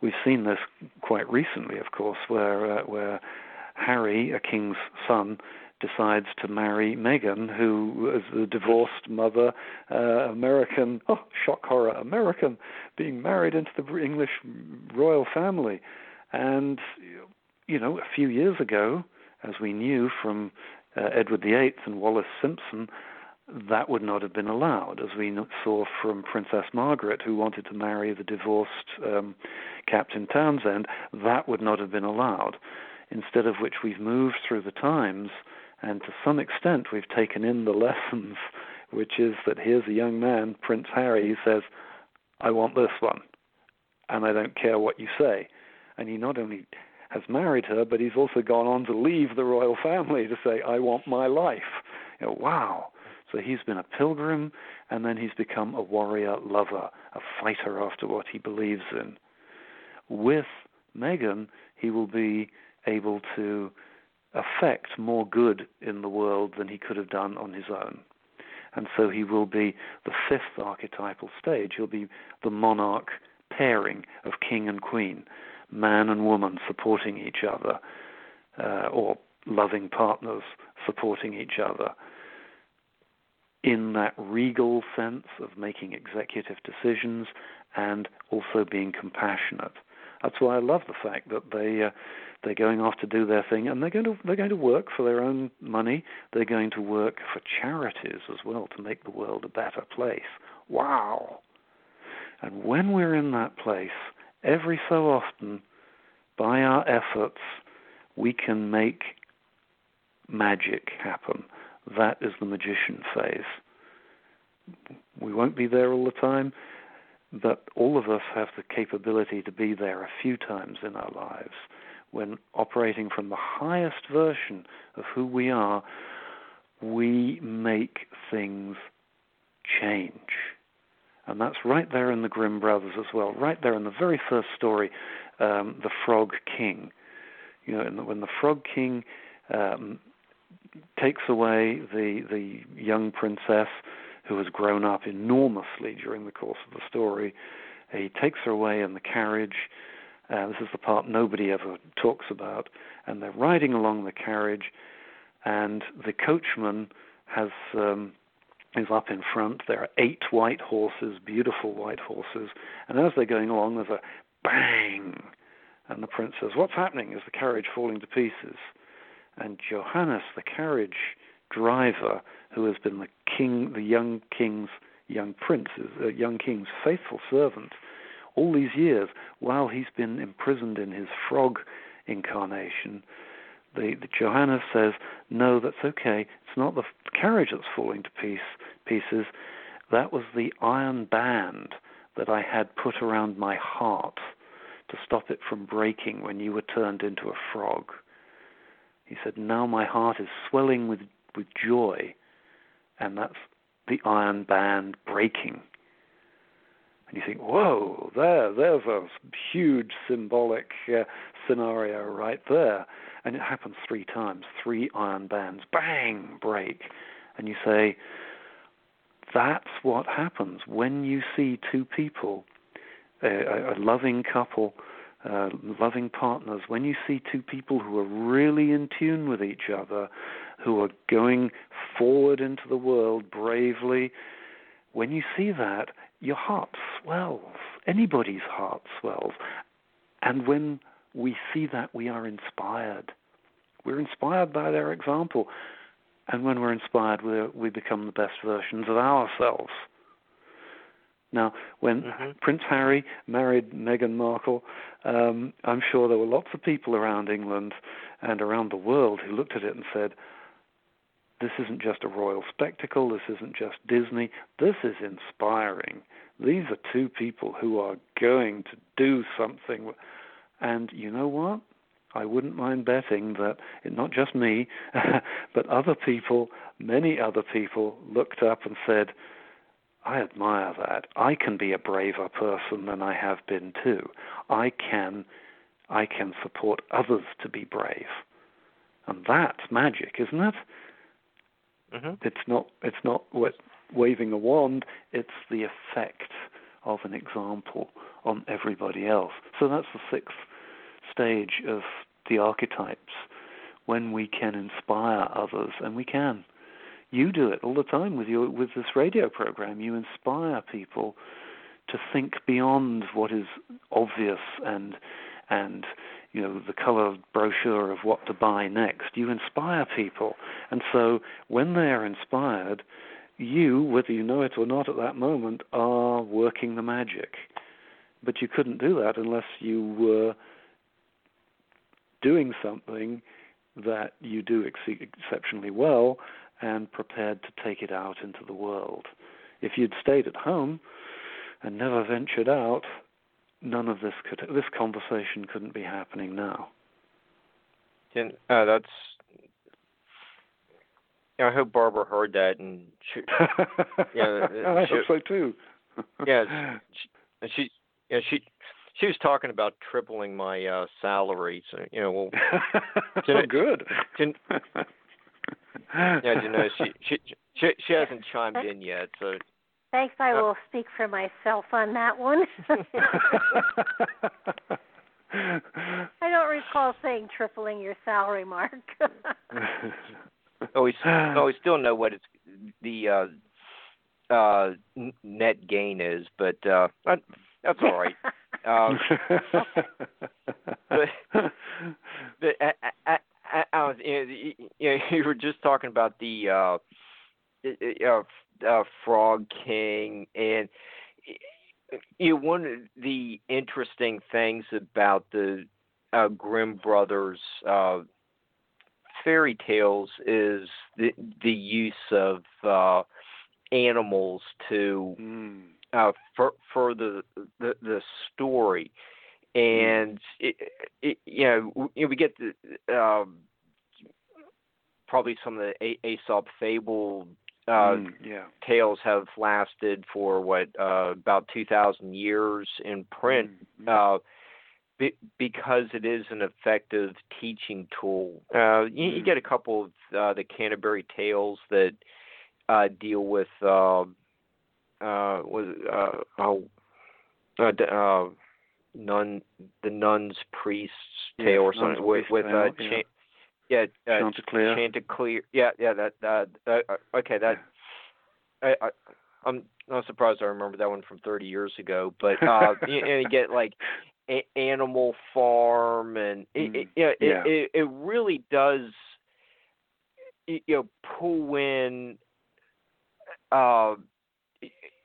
We've seen this quite recently, of course, where uh, where Harry, a king's son, decides to marry Meghan, who is the divorced mother, uh, American, oh, shock horror, American, being married into the English royal family. And, you know, a few years ago, as we knew from uh, Edward VIII and Wallis Simpson, that would not have been allowed, as we saw from Princess Margaret, who wanted to marry the divorced um, Captain Townsend. That would not have been allowed. Instead of which, we've moved through the times and to some extent, we've taken in the lessons, which is that here's a young man, Prince Harry, who says, I want this one, and I don't care what you say. And he not only has married her, but he's also gone on to leave the royal family to say, I want my life. You know, wow. So he's been a pilgrim, and then he's become a warrior lover, a fighter after what he believes in. With Meghan, he will be able to affect more good in the world than he could have done on his own. And so he will be the fifth archetypal stage. He'll be the monarch pairing of king and queen, man and woman supporting each other, uh, or loving partners supporting each other, in that regal sense of making executive decisions and also being compassionate. That's why I love the fact that they uh, they're going off to do their thing, and they're going to they're going to work for their own money. They're going to work for charities as well to make the world a better place. Wow! And when we're in that place, every so often, by our efforts, we can make magic happen. That is the magician phase. We won't be there all the time, but all of us have the capability to be there a few times in our lives when operating from the highest version of who we are, we make things change. And that's right there in the Grimm brothers as well, right there in the very first story, um, the Frog King. You know, the, when the Frog King um, takes away the the young princess who has grown up enormously during the course of the story, he takes her away in the carriage uh, this is the part nobody ever talks about. And they're riding along the carriage, and the coachman has um, is up in front. There are eight white horses, beautiful white horses, and as they're going along, there's a bang, and the prince says, "What's happening? Is the carriage falling to pieces?" And Johannes, the carriage driver, who has been the king, the young king's young prince's, uh, young king's faithful servant, all these years while he's been imprisoned in his frog incarnation. The, the Johannes says, no, that's okay. It's not the carriage that's falling to piece, pieces. That was the iron band that I had put around my heart to stop it from breaking when you were turned into a frog. He said, now my heart is swelling with, with joy, and that's the iron band breaking. And you think, whoa, there, there's a huge symbolic uh, scenario right there. And it happens three times, three iron bands, bang, break. And you say, that's what happens when you see two people a, a loving couple, uh, loving partners, when you see two people who are really in tune with each other, who are going forward into the world bravely, when you see that, your heart swells. Anybody's heart swells. And when we see that, we are inspired. We're inspired by their example. And when we're inspired, we we become the best versions of ourselves. Now, when mm-hmm. Prince Harry married Meghan Markle, um, I'm sure there were lots of people around England and around the world who looked at it and said, this isn't just a royal spectacle, this isn't just Disney, this is inspiring. These are two people who are going to do something. And you know what? I wouldn't mind betting that not just me, but other people, many other people, looked up and said, I admire that. I can be a braver person than I have been too. I can I can support others to be brave. And that's magic, isn't it? Mm-hmm. It's not it's not waving a wand, it's the effect of an example on everybody else. So that's the sixth stage of the archetypes when we can inspire others and we can you do it all the time with your with this radio program. You inspire people to think beyond what is obvious and and you know the color brochure of what to buy next. You inspire people, and so when they are inspired, you, whether you know it or not at that moment, are working the magic. But you couldn't do that unless you were doing something that you do ex- exceptionally well and prepared to take it out into the world. If you'd stayed at home and never ventured out, none of this could this conversation couldn't be happening now. And uh, that's. I hope Barbara heard that, and she, yeah, I she, hope so too. yeah, she, she, yeah, she, she was talking about tripling my uh salary. So you know, well, oh, good. Yeah, you know, she she she, she hasn't chimed in yet, so. Thanks. I will speak for myself on that one. I don't recall saying tripling your salary, Mark. oh, we oh, we still know what it's the uh, uh, net gain is, but uh, that's all right. Um, but, but I, I, I was, you, know, you were just talking about the uh, uh, uh, Frog King, and you know, one of the interesting things about the uh, Grimm brothers uh, fairy tales is the the use of uh, animals to mm. uh, for the, the the story. And it, it, you know, you know, we get the um, probably some of the a- Aesop fable uh, mm, yeah. tales have lasted for what uh, about two thousand years in print. Mm, uh, be, because it is an effective teaching tool. Uh, you, you, mm. get a couple of uh, the Canterbury Tales that uh, deal with uh, uh, was uh, oh, uh, uh, nun the nun's priest's tale or something with with uh, yeah. yeah, uh, Chanticleer. Chanticleer. Yeah, yeah. That. Uh, uh, okay. That. I, I, I'm not surprised. I remember that one from 30 years ago. But uh, you, and you get like a- Animal Farm, and it, mm, it, yeah, yeah. It, it, it really does. You know, pull in. Uh,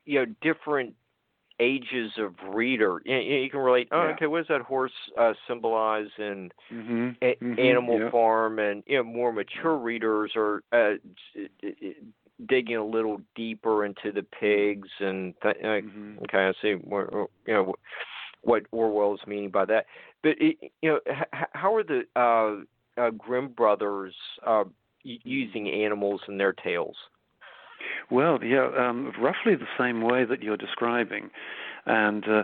you know, different ages of reader. You, you can relate. Oh, yeah. okay. What does that horse uh, symbolize in mm-hmm. A- mm-hmm. Animal yeah. Farm? And you know, more mature readers are uh, digging a little deeper into the pigs. And th- uh, mm-hmm. okay, I see. Where, you know what Orwell is meaning by that. But it, you know, h- how are the uh, uh, Grimm brothers uh, using animals in their tales? Well, yeah, um, roughly the same way that you're describing, and. Uh,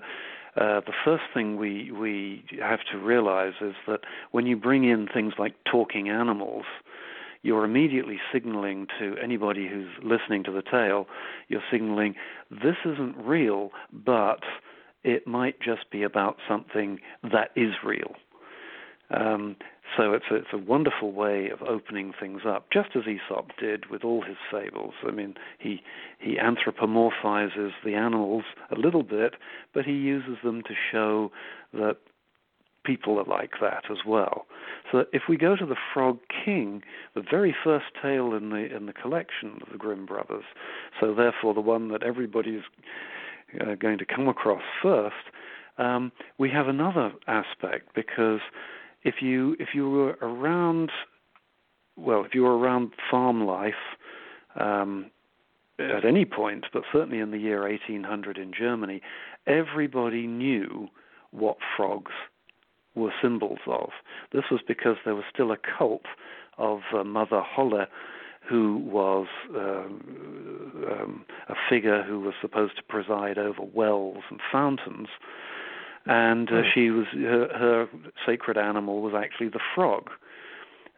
uh, the first thing we we have to realize is that when you bring in things like talking animals, you're immediately signaling to anybody who's listening to the tale, you're signaling this isn't real, but it might just be about something that is real. Um, so it's a, it's a wonderful way of opening things up, just as Aesop did with all his fables. I mean, he he anthropomorphizes the animals a little bit, but he uses them to show that people are like that as well. So if we go to the Frog King, the very first tale in the in the collection of the Grimm brothers, so therefore the one that everybody is uh, going to come across first, um, we have another aspect because if you if you were around, well, if you were around farm life. Um, at any point, but certainly in the year 1800 in Germany, everybody knew what frogs were symbols of. This was because there was still a cult of uh, Mother Holle, who was um, um, a figure who was supposed to preside over wells and fountains. And uh, hmm. she was her, her, sacred animal was actually the frog.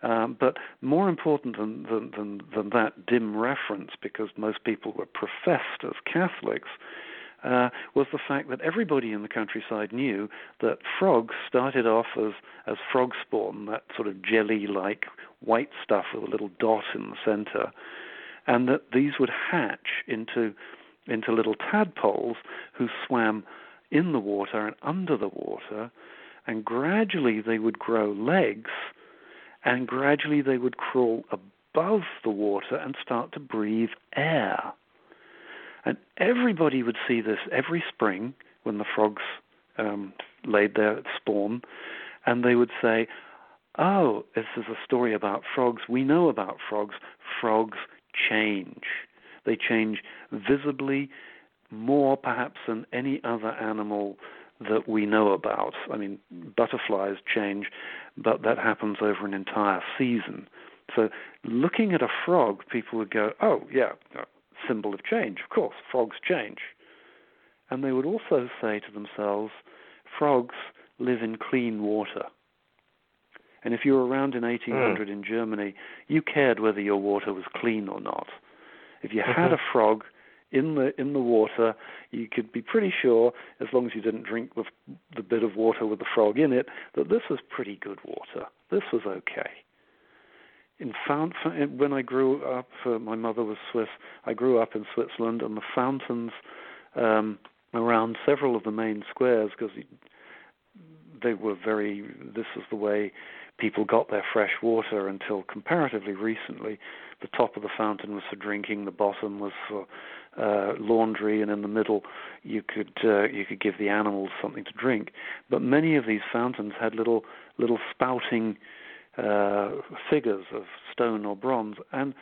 Um, but more important than, than, than, than that dim reference, because most people were professed as Catholics, uh, was the fact that everybody in the countryside knew that frogs started off as, as frog spawn, that sort of jelly like white stuff with a little dot in the center, and that these would hatch into, into little tadpoles who swam in the water and under the water, and gradually they would grow legs, and gradually they would crawl above the water and start to breathe air. And everybody would see this every spring when the frogs um, laid their spawn, and they would say, Oh, this is a story about frogs. We know about frogs. Frogs change. They change visibly more, perhaps, than any other animal that we know about. I mean, butterflies change, but that happens over an entire season. So, looking at a frog, people would go, "Oh, yeah, symbol of change. Of course, frogs change. And they would also say to themselves, frogs live in clean water. And if you were around in 1800 mm. in Germany, you cared whether your water was clean or not. If you had a frog in the in the water, you could be pretty sure, as long as you didn't drink the, the bit of water with the frog in it, that this was pretty good water. This was okay in Fount, when I grew up, uh, my mother was Swiss. I grew up in Switzerland, and the fountains um, around several of the main squares, because they were very. This was the way people got their fresh water until comparatively recently. The top of the fountain was for drinking, the bottom was for uh, laundry, and in the middle you could uh, you could give the animals something to drink. But many of these fountains had little little spouting uh, figures of stone or bronze, and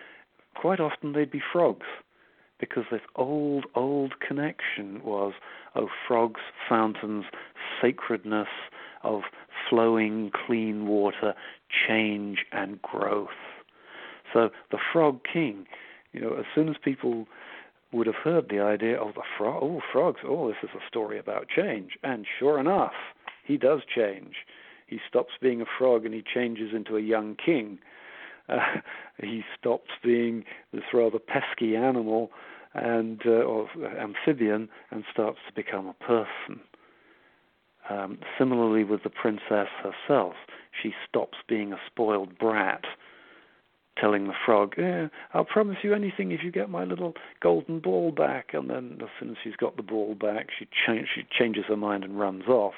quite often they'd be frogs, because this old, old connection was oh, frogs, fountains, sacredness of flowing, clean water, change and growth. So the Frog King, you know, as soon as people would have heard the idea of the frog, oh, frogs, oh, this is a story about change, and sure enough, he does change he stops being a frog and he changes into a young king. Uh, he stops being this rather pesky animal and uh, or amphibian and starts to become a person. Um, similarly, with the princess herself, she stops being a spoiled brat, telling the frog, eh, "I'll promise you anything if you get my little golden ball back." And then, as soon as she's got the ball back, she, cha- she changes her mind and runs off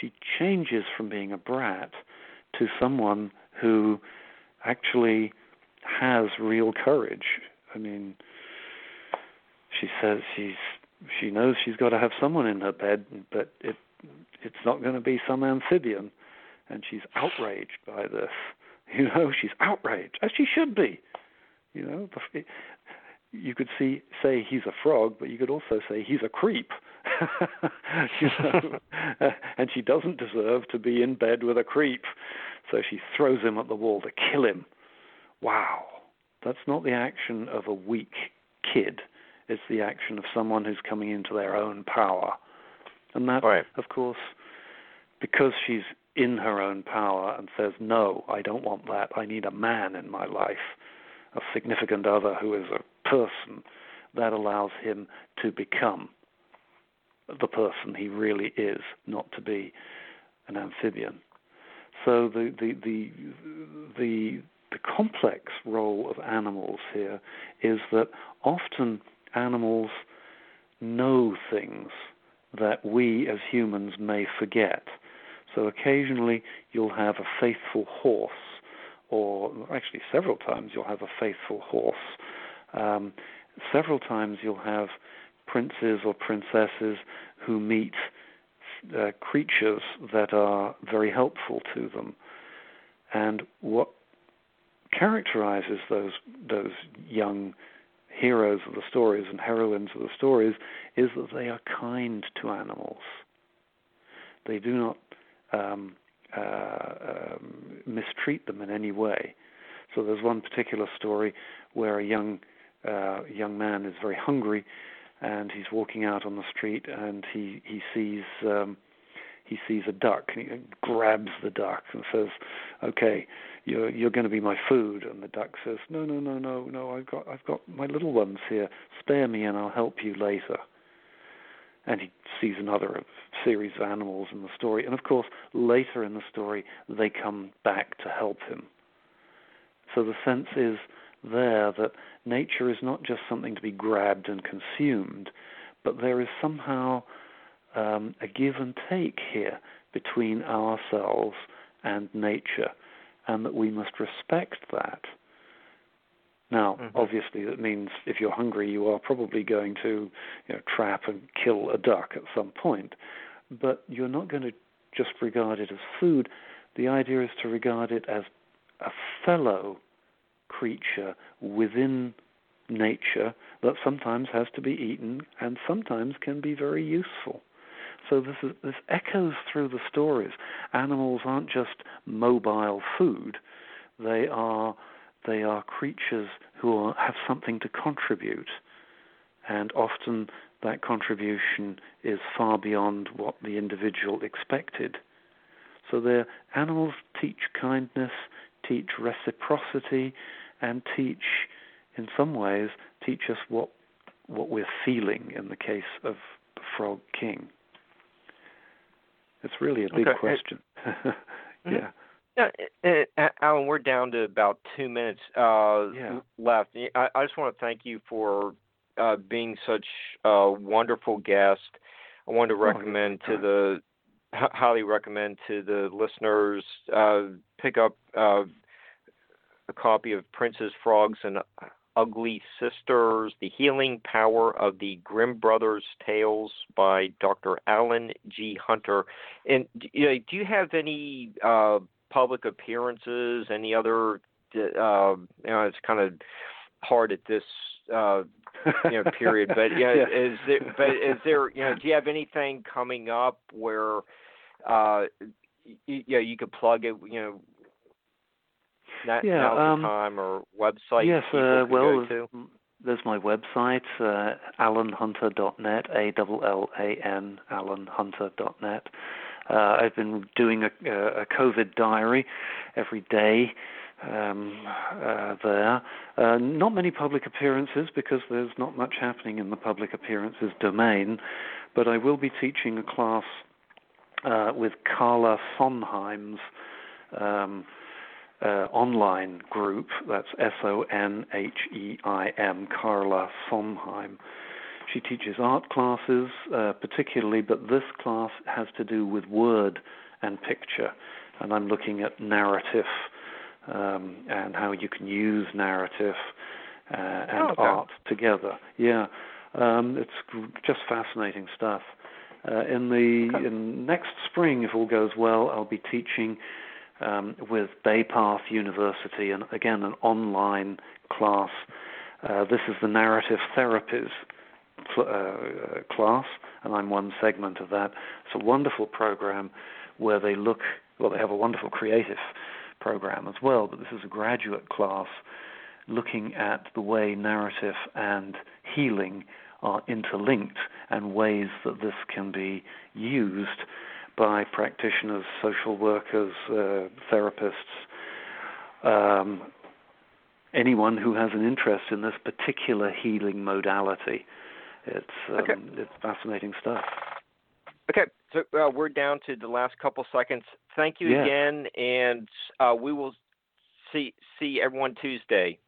she changes from being a brat to someone who actually has real courage. I mean, she says she's she knows she's got to have someone in her bed, but it it's not going to be some amphibian, and she's outraged by this. You know, she's outraged as she should be. You know, you could see say he's a frog, but you could also say he's a creep. you know? and she doesn't deserve to be in bed with a creep. So she throws him at the wall to kill him. Wow. That's not the action of a weak kid. It's the action of someone who's coming into their own power. And that, right. of course, because she's in her own power and says, No, I don't want that. I need a man in my life, a significant other who is a person, that allows him to become the person he really is, not to be an amphibian. So the the the the, the complex role of animals here is that often animals know things that we as humans may forget. So occasionally you'll have a faithful horse, or actually several times you'll have a faithful horse. Um, several times you'll have princes or princesses who meet uh, creatures that are very helpful to them. And what characterizes those those young heroes of the stories and heroines of the stories is that they are kind to animals. They do not um, uh, um, mistreat them in any way. So there's one particular story where a young uh, young man is very hungry, and he's walking out on the street, and he he sees um, he sees a duck, and he grabs the duck and says, "Okay, you're you're going to be my food." And the duck says, "No, no, no, no, no. I've got I've got my little ones here. Spare me, and I'll help you later." And he sees another series of animals in the story, and of course, later in the story, they come back to help him. So the sense is there that nature is not just something to be grabbed and consumed, but there is somehow um, a give and take here between ourselves and nature, and that we must respect that. Now, mm-hmm. obviously, that means if you're hungry, you are probably going to you know, trap and kill a duck at some point, but you're not going to just regard it as food. The idea is to regard it as a fellow creature within nature that sometimes has to be eaten and sometimes can be very useful. So this, is, this echoes through the stories. Animals aren't just mobile food; they are they are creatures who are, have something to contribute, and often that contribution is far beyond what the individual expected. So the animals teach kindness, teach reciprocity, and teach, in some ways, teach us what what we're feeling in the case of Frog King. It's really a big okay. question. Mm-hmm. yeah. Yeah, Allan, we're down to about two minutes uh, yeah. left. I, I, just want to thank you for uh, being such a wonderful guest. I want to oh, recommend oh, to the highly recommend to the listeners uh, pick up uh, a copy of Princes Frogs and Ugly Sisters, The Healing Power of the Grimm Brothers Tales by Dr. Allan G. Hunter. And you know, do you have any uh, public appearances, any other, uh, you know, it's kind of hard at this uh, you know period. But yeah, yeah, is there? But is there? You know, do you have anything coming up where, uh, you, you know, you could plug it? You know, that, yeah, um, time or website? Yes, uh, well, there's my website, uh, allanhunter.net, A L L A N, allanhunter.net. Uh, I've been doing a, a COVID diary every day um, uh, there. Uh, not many public appearances because there's not much happening in the public appearances domain, but I will be teaching a class uh, with Carla Sonheim's um, uh, online group. That's S O N H E I M, Carla Sonheim. She teaches art classes, uh, particularly, but this class has to do with word and picture. And I'm looking at narrative um, and how you can use narrative uh, and oh, okay. art together. Yeah, um, it's just fascinating stuff. Uh, in the in next spring, if all goes well, I'll be teaching um, with Bay Path University, and again an online class. Uh, this is the narrative therapies cl- uh, class, and I'm one segment of that. It's a wonderful program where they look. Well, they have a wonderful creative program as well, but this is a graduate class looking at the way narrative and healing are interlinked and ways that this can be used by practitioners, social workers, uh, therapists, um, anyone who has an interest in this particular healing modality. It's um, okay. it's fascinating stuff. Okay, so uh, we're down to the last couple seconds. Thank you Yeah. again, and uh, we will see see everyone Tuesday.